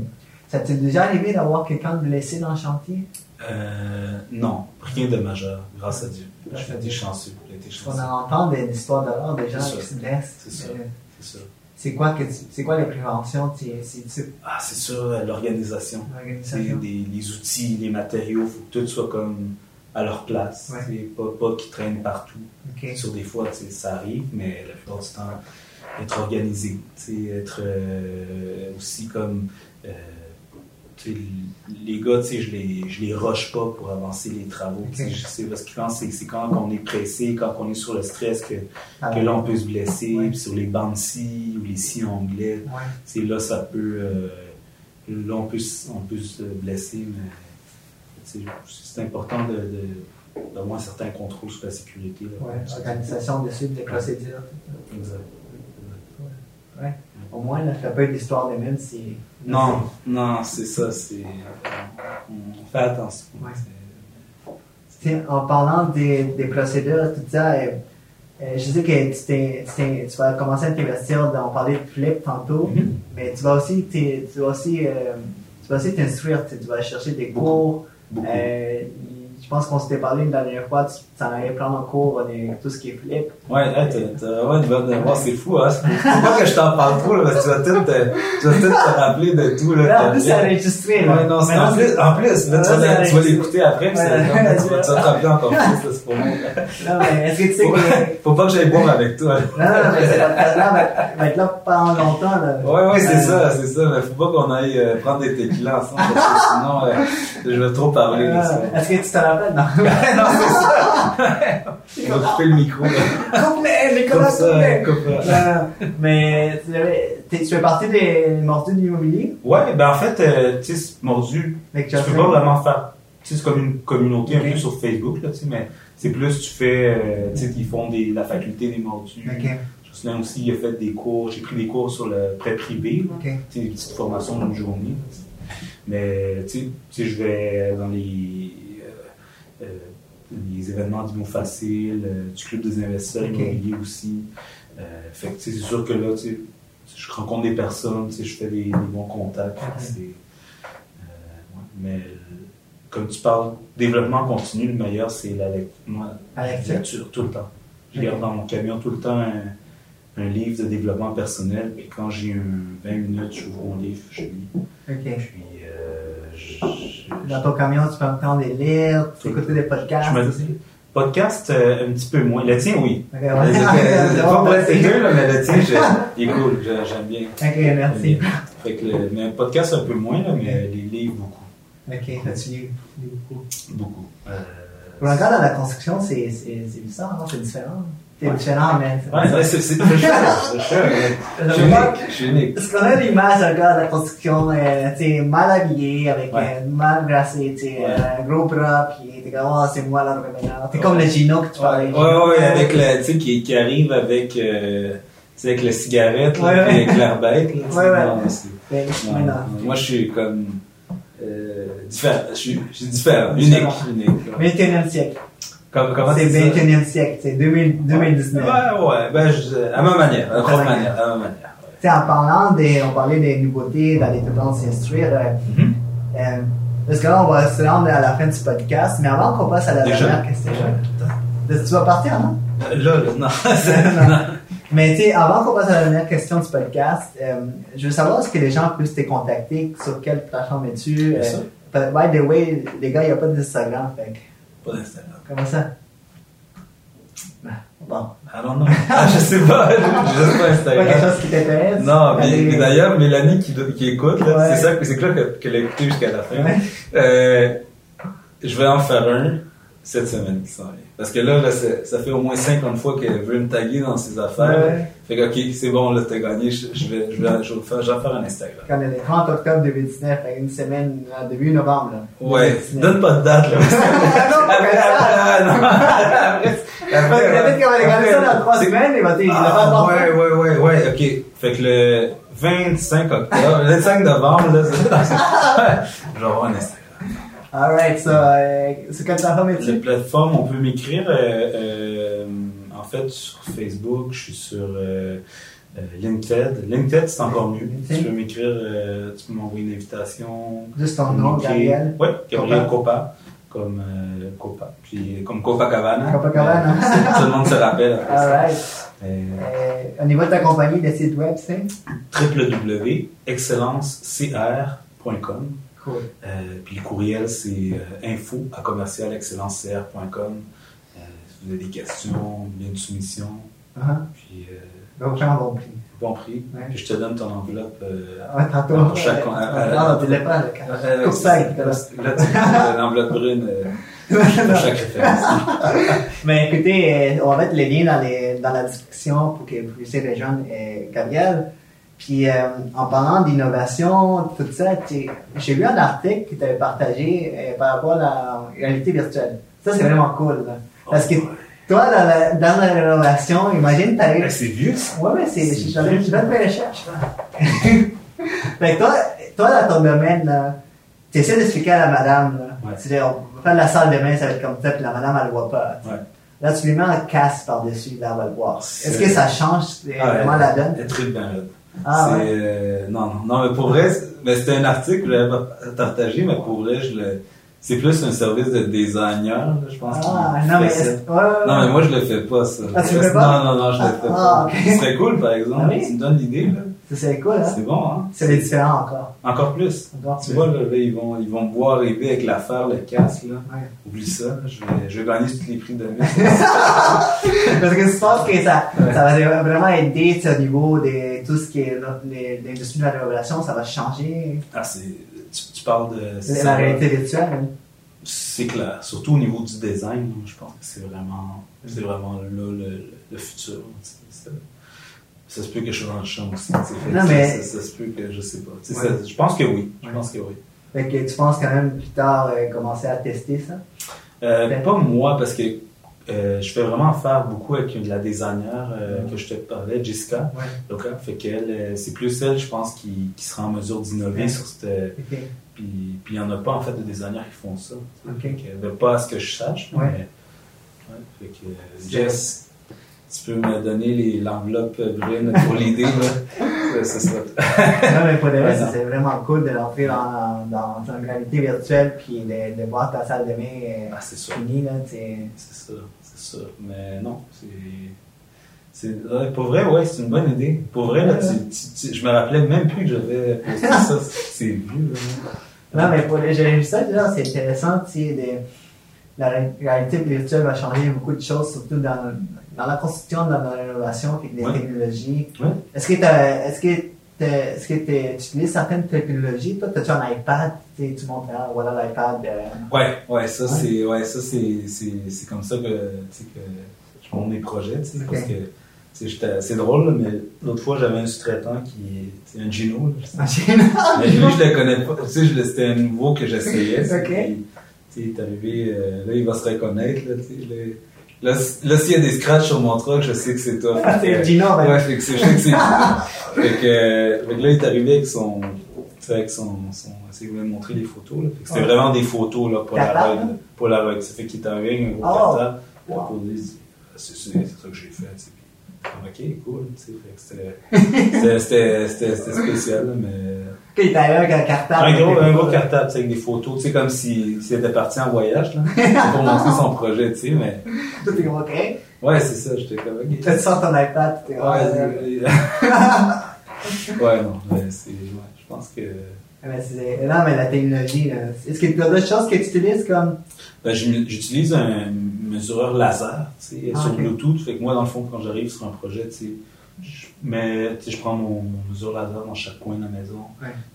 ça t'est déjà arrivé d'avoir quelqu'un de blessé dans le chantier? Euh, non, rien de majeur, grâce à Dieu. J'ai été chanceux. On entend des histoires d'horreur des gens qui se blessent. C'est ça. C'est ça. C'est quoi, c'est quoi les préventions? Ah, c'est sûr, euh, l'organisation. Les outils, les matériaux, il faut que tout soit comme à leur place. Pas, pas qu'ils traînent partout. Sur des fois, ça arrive, mais la plupart du temps, être organisé. Être euh, aussi comme euh, les gars, je les, je les rush pas pour avancer les travaux. sais Parce que c'est quand on est pressé, quand on est sur le stress, que, ah que là, on peut se blesser. Sur les bandes ci ou les si anglais, c'est là, ça peut. Euh, là, on peut, on peut se blesser, mais c'est important de, d'avoir un certain contrôle sur la sécurité. Là, organisation de suite des procédures. Exact. Ouais. Au moins, là, ça pas être l'histoire des mêmes, c'est. Non, non, c'est ça, c'est. On fait attention. En parlant des, des procédures, tout ça, euh, euh, je sais que tu, vas commencer à t'investir, on parlait de flip tantôt, mm-hmm. mais tu vas aussi, tu vas aussi, euh, tu vas aussi t'instruire, tu vas chercher des cours. je pense qu'on s'était parlé une dernière fois, tu en allais prendre en cours de tout ce qui est flip. Ouais, t'as vraiment une bonne mémoire, c'est fou, hein. Faut pas que je t'en parle trop, là, parce que tu vas tout te, tu vas tout te rappeler de tout, là. en plus, c'est enregistré, là. Ouais, non, c'est en plus, en plus, là, tu vas, l'écouter après, tu, vas, te rappeler encore plus, là, c'est pour moi. Non, mais est-ce que tu sais que. Faut pas que j'aille boire avec toi. Non, non, mais c'est la va être là pendant longtemps, là. Ouais, ouais, c'est ça, c'est ça, mais faut pas qu'on aille euh, prendre des tequilas ensemble, parce que sinon, euh, je vais trop parler ça. Est-ce que tu te rappelles? Non. non, c'est ça. On va couper le micro. mais comment ça? mais tu fais partie des mordus de l'immobilier? Ouais, ben en fait, euh, tu sais, mordu, tu peux pas vraiment faire. Tu sais, c'est comme une communauté un peu sur Facebook, là, tu sais, mais c'est plus, tu fais, euh, tu sais, ils font des, la faculté des mordus. Souviens aussi, il a fait des cours, j'ai pris des cours sur le prêt privé, tu sais, des petites formations d'une journée. Mais, tu sais, je vais dans les. Euh, les événements d'Imo Facile, euh, du Club des investisseurs immobiliers aussi. Euh, fait que c'est sûr que là, je rencontre des personnes, je fais des, bons contacts. Euh, mais comme tu parles, développement continu, le meilleur, c'est la, lecture tout le temps. Je garde dans mon camion tout le temps un livre de développement personnel, puis quand j'ai un 20 minutes, j'ouvre mon livre, je lis. Puis, Dans ton camion, tu peux entendre des livres, tu des podcasts. Je me dis, podcast, euh, un petit peu moins. Le tien, oui. Ok, ouais. C'est là, mais le tien, je- il est cool, j'aime bien. Ok, merci. Fait que le, mais podcast, un peu moins, là, mais les livres, beaucoup. Ok, tu lis beaucoup. Beaucoup. Euh, gars dans la construction, c'est bizarre, hein, c'est différent. C'est différent, mais. Ouais, c'est c'est je suis je suis je suis unique. Parce qu'on a l'image d'un gars de la construction, euh, tu sais, mal habillé, avec Ouais. euh, mal grassé, tu sais, Ouais. euh, gros bras, puis t'es comme, oh, c'est moi l'entrepreneur. T'es comme le Gino que tu parlais. Ouais, ouais, ouais, avec le, tu sais, qui, qui arrive avec, euh, tu sais, avec la cigarette, là, Ouais, avec là. sais, Ouais, ouais. non, c'est- Mais, non, mais non. Moi, je suis comme, euh, différent. Je suis, je suis différent. Unique, unique. là. 21e siècle. Comme, comment C'est? 21e siècle, c'est 2000 2019. Ouais, ouais, ben, je, à ma manière, à ma manière, à ma manière. en parlant des, on parlait des nouveautés dans les tendances s'instruire, euh, Mhm. euh, parce que là, on va se rendre à la fin du podcast, mais avant qu'on passe à la Déjà? dernière question. Tu vas partir, non? Euh, Là, là, non, non. Mais tu sais, avant qu'on passe à la dernière question du podcast, euh, je veux savoir est-ce que les gens peuvent te contacter, sur quelle plateforme es-tu? Euh, by the way, les gars, il n'y a pas d'Instagram, fait Pas d'Instagram. Comment ça? Ben, Bon. I don't know. Ah, je sais pas, j'ai juste pas Pas Instagram. quelque chose qui t'intéresse? Non, mais, d'ailleurs, Mélanie qui, écoute, là, Ouais. c'est ça, c'est que là que- qu'elle a écouté jusqu'à la fin. Ouais. Euh, je vais en faire un cette semaine qui s'en vient. Parce que là, là, ça fait au moins 50 fois qu'elle veut me taguer dans ses affaires. Ouais. Fait que, ok, c'est bon, là, t'as gagné, je, je vais, je vais, je vais faire, je vais faire un Instagram. Quand le 30 octobre 2019, fait une semaine, euh, début novembre, là. Ouais, 2019. donne pas de date, là. non, Après- après- non. Après- que peut-être qu'on va regarder ça dans trois semaines, il va pas Ah, ouais, ouais, ouais, ouais, ok. Fait que le 25 octobre, le 25 novembre, là, je vais avoir un Instagram. Alright, so, euh, sur quelle plateforme Les es-tu? plateformes, on peut m'écrire, euh, euh, en fait, sur Facebook, je suis sur euh, LinkedIn. LinkedIn, c'est encore mieux. LinkedIn. Tu peux m'écrire, tu peux m'envoyer une invitation. Juste ton nom, Gabriel. Oui, Gabriel Copa. Copa. Comme euh, Copa. Puis comme Copacabana. Copacabana. Euh, tout le monde se rappelle. Alright. Euh, Euh, au niveau de ta compagnie, le site web, c'est? www.excellencecr.com. Euh, puis le courriel, c'est euh, info à commercialexcellencecr.com. Euh, si vous avez des questions, une soumission, puis euh, Va vous faire un bon prix. bon prix. Ouais. Puis je te donne ton enveloppe. Euh, Ah, tantôt. Pour chaque- Non, tu l'as pas, le ça, là, l'enveloppe brune pour chaque référence. Mais écoutez, on va mettre les liens dans, les, dans la description pour que vous puissiez rejoindre Gabriel. Puis euh, en parlant d'innovation, tout ça, tu- j'ai lu un article que tu avais partagé euh, par rapport à la réalité virtuelle. Ça, c'est vraiment cool. là. Parce que toi, dans la, dans la rénovation, imagine, tu Eh, arrives. C'est vieux, ça. Ouais, mais c'est. Je vais te faire recherche. là. fait que toi, toi, dans ton domaine, là, tu essaies d'expliquer à la madame, là. Ouais. Tu dis, on va faire la salle de bain, ça va être comme ça, puis la madame, elle le voit pas. Ouais. Là, tu lui mets un casque par-dessus, là, elle va le voir. Est-ce que ça change euh, Ah, vraiment la donne? Tripe bien raide. Ah, ouais. euh, non, non, mais pour vrai, c'était un article que j'avais partagé, mais pour vrai, je le, c'est plus un service de designer, là, je pense. Ah, non, mais ça. ouais, ouais, Non, mais moi, je le fais pas, ça. Ah, tu le fais pas? Non, non, non, je le fais Ah, pas. ok. Ce serait cool, par exemple. Ah oui? Tu me donnes l'idée, là. Ça, c'est cool, hein? C'est bon, hein? C'est différent encore. Encore plus. Encore Tu plus. vois, là, là, ils vont, ils vont me voir arriver avec l'affaire, le casque, là. Ouais. Oublie ça, là, je vais, je vais gagner tous les prix de Parce que je pense que ça, ça va vraiment aider tu au niveau de tout ce qui est là, les- l'industrie de la rénovation, ça va changer Ah, c'est, tu, tu parles de. c'est la ça, réalité virtuelle. hein. C'est clair, surtout au niveau du design, je pense que c'est vraiment, c'est vraiment là le, le futur. tu sais, Ça, se peut que je sois dans le champ aussi. Non, ça, mais- ça, ça se peut que je sais pas. Ouais. ça- je pense que oui. Je Ouais. pense que oui. Fait que tu penses quand même plus tard euh, commencer à tester ça? Euh, pas moi, parce que euh, je fais vraiment faire beaucoup avec une- la designer euh, que je te parlais, Jessica. Ouais. Donc, hein, fait qu'elle, c'est plus elle, je pense, qui, qui sera en mesure d'innover sur cette. Ok. Puis, puis il n'y en a pas en fait de designers qui font ça. Ok. Fait que, pas à ce que je sache, mais. Ouais, fait que, Jess, tu peux me donner les- l'enveloppe brune pour l'idée, là? Ça, non, mais pour de vrai, c'est vraiment cool de rentrer dans, dans une réalité virtuelle puis de, de voir ta salle de bain euh, Ah, c'est finie. C'est ça, c'est ça. Mais non, c'est. pour vrai, ouais, c'est une bonne idée. Pour vrai, là, tu, tu, je me rappelais même plus que j'avais posté ça. C'est vieux. Non, mais pour les, j'ai vu ça, c'est intéressant, tu sais, la réalité virtuelle va changer beaucoup de choses, surtout dans, dans la construction, dans la rénovation, et des technologies. Est-ce que, est-ce que, est-ce que tu utilises certaines technologies? Toi, as-tu un iPad? Tu montres, ah, voilà l'iPad. Euh... Ouais, ouais, ça, c'est, ouais, ça, c'est, c'est, comme ça que, que je monte mes projets, tu sais, parce que c'est drôle, mais l'autre fois, j'avais un sous-traitant qui est un Gino. Un Gino? Mais lui, je le connais pas. Tu sais, c'était un nouveau que j'essayais. OK. Tu il est arrivé, euh, là, il va se reconnaître, là, tu sais. Là, là s'il y a des scratchs sur mon truck, je sais que c'est toi. Ah, c'est Gino, ben. Ouais, fait que je sais que c'est fait, que, euh, fait que là, il est arrivé avec son, avec son, son, il voulait montrer des photos, là. C'était vraiment des photos, là, pour la règle. Pour la règle. Ça fait qu'il est arrivé avec un gros oh. cartable. Pour dire, c'est ça que j'ai fait, Ok, cool, c'était spécial, mais. Ok, avec un cartable. Un gros, un gros cartable, avec des photos, tu sais, comme s'il si, était parti en voyage, là. pour montrer son projet, tu sais, mais. Tout est ok. Ouais, c'est ça, j'étais comme, ok. Tu sors ton iPad, t'es Ouais, ouais, non, mais c'est, ouais, je pense que. non, mais la technologie, est-ce que tu as d'autres choses que tu utilises comme? Ben, j'utilise un mesureur laser ah, sur Bluetooth. Fait que moi, dans le fond, quand j'arrive sur un projet, je, mais, je prends mon, mesureur laser dans chaque coin de la maison.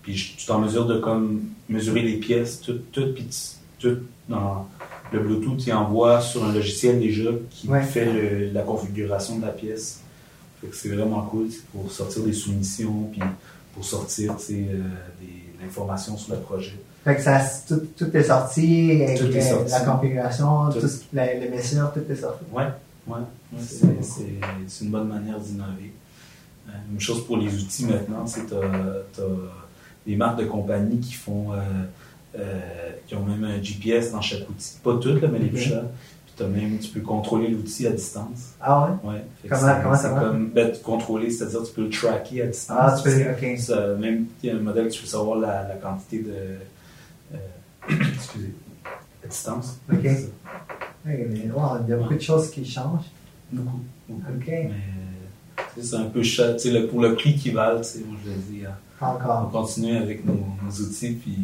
Puis je, suis en mesure de comme, mesurer les pièces, tout, tout, puis tout dans le Bluetooth, il envoie sur un logiciel déjà qui fait la configuration de la pièce. Fait que c'est vraiment cool pour sortir des soumissions, puis pour sortir euh, des, l'information sur le projet. Fait que ça, tout, tout est sorti, tout est sorti. la configuration, tout. les mesures, tout est sorti. Ouais, ouais. c'est une bonne manière d'innover. Euh, même chose pour les outils maintenant, c'est tu as, des marques de compagnie qui font, euh, euh, qui ont même un GPS dans chaque outil. Pas toutes, mais les plus chers. Puis même, tu peux contrôler l'outil à distance. Ah ouais? Ouais. Comment, comment ça va? Comme, ben, contrôler, c'est-à-dire tu peux le tracker à distance. Ah, tu peux, ok. même, il y a un modèle, tu peux savoir la, la quantité de excusez, à distance. OK. mais, il y a beaucoup de choses qui changent. Beaucoup. beaucoup. OK. Mais c'est un peu cher. Le, pour le prix qu'ils valent, moi je le dis. Encore. On continue avec nos, nos outils, puis.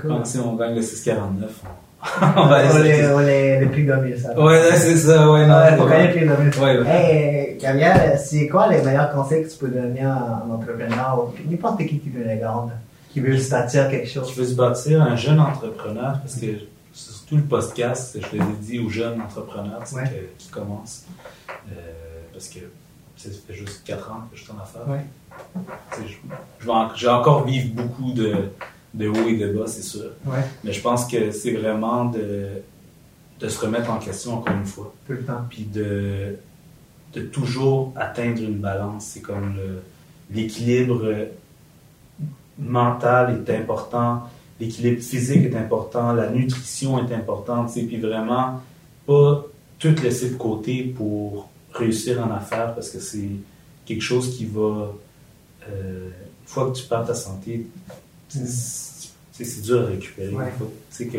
Cool. si on gagne le 649, on, va essayer. On les, les prix de ça. Ouais, c'est ça, ouais. Non, ouais, faut gagner le prix de ouais, Hey, Gabriel, c'est quoi les meilleurs conseils que tu peux donner à un entrepreneur n'importe qui qui les gagner? Qui veut se bâtir quelque chose. Qui veut se bâtir un jeune entrepreneur, parce que surtout le podcast, je l'ai dit aux jeunes entrepreneurs qui commencent, euh, parce que ça fait juste 4 ans que je suis en affaires. Ouais. Je, vais, encore vivre beaucoup de, de hauts et de bas, c'est sûr. Mais je pense que c'est vraiment de, de se remettre en question encore une fois. Tout le temps. Puis de, de toujours atteindre une balance. C'est comme l'équilibre mental est important, l'équilibre physique est important, la nutrition est importante, puis vraiment pas tout laisser de côté pour réussir en affaires parce que c'est quelque chose qui va, euh, une fois que tu perds ta santé, c'est dur à récupérer. Tu que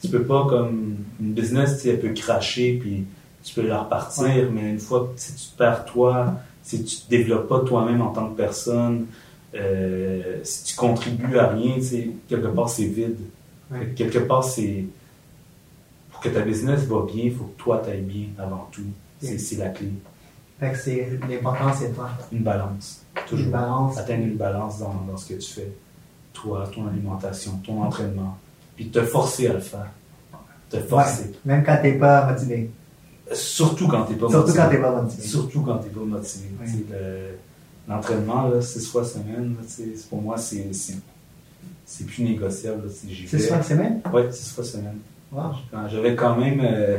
tu peux pas comme une business, elle peut cracher puis tu peux la repartir, mais une fois que si tu perds toi, si tu te développes pas toi-même en tant que personne, euh, si tu contribues à rien, quelque part c'est vide. Quelque part c'est. Pour que ta business va bien, il faut que toi t'ailles bien avant tout. C'est la clé. Fait que c'est l'important, c'est toi. Une balance. Toujours. Une balance. Atteindre une balance dans, dans, ce que tu fais. Toi, ton alimentation, ton entraînement. Puis te forcer à le faire. Te forcer. Même quand t'es pas motivé. Surtout quand t'es pas Surtout motivé. Quand t'es pas motivé. Surtout quand t'es pas motivé l'entraînement, six fois semaine, pour moi, c'est plus négociable. Six fois semaine? Oui, six fois semaine. J'avais quand même... Euh,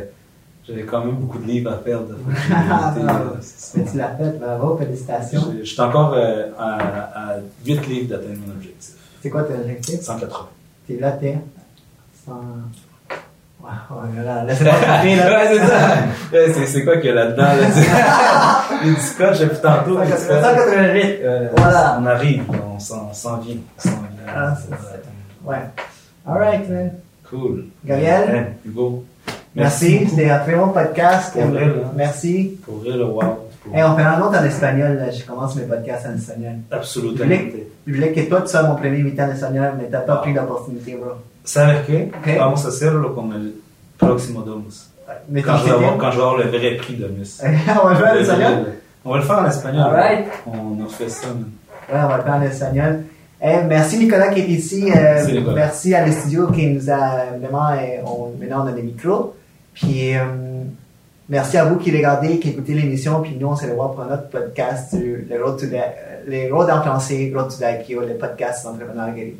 j'avais quand même beaucoup de livres à perdre. Mais tu l'as fait, bravo, félicitations. Je suis encore euh, à, à, 8 livres d'atteindre mon objectif. C'est quoi ton objectif? 180. T'es là, t'es? 100... Voilà, laisse-moi taper, là. ouais, c'est ça. c'est, quoi qu'il y a là-dedans, là? Les scotch depuis tantôt. 188. voilà. On arrive, on s'en, vient. On s'en vient. Ah, ouais. Alright, man. Cool. Gabriel? Hugo. Merci, c'était un très bon podcast. Pour vrai, là. Merci. Pour vrai, le wow. Et on fait un autre en espagnol. là. Je commence mes podcasts en espagnol. Je Absolutamente. voulais, je voulais que toi, tu sois mon premier invité en espagnol, mais t'as pas pris l'opportunité, bro. ¿Sabes qué? Ok. Vamos a hacerlo con el próximo Domus. Quand je, vais avoir, quand je vais avoir le vrai prix Domus. on va le faire en espagnol? On va le faire en espagnol. Alright. On a fait ça. Ouais, on va le faire en espagnol. Eh, merci Nicolas qui est ici. Euh, Merci, Nicolas. merci à l'estudio qui nous a vraiment. euh, on- maintenant, on a des micros. Puis euh, merci à vous qui regardez, qui écoutez l'émission. Puis nous, on se revoit pour un autre podcast sur le Road to the, les Road en français, Road to the IPO, le podcast d'entrepreneur guéri.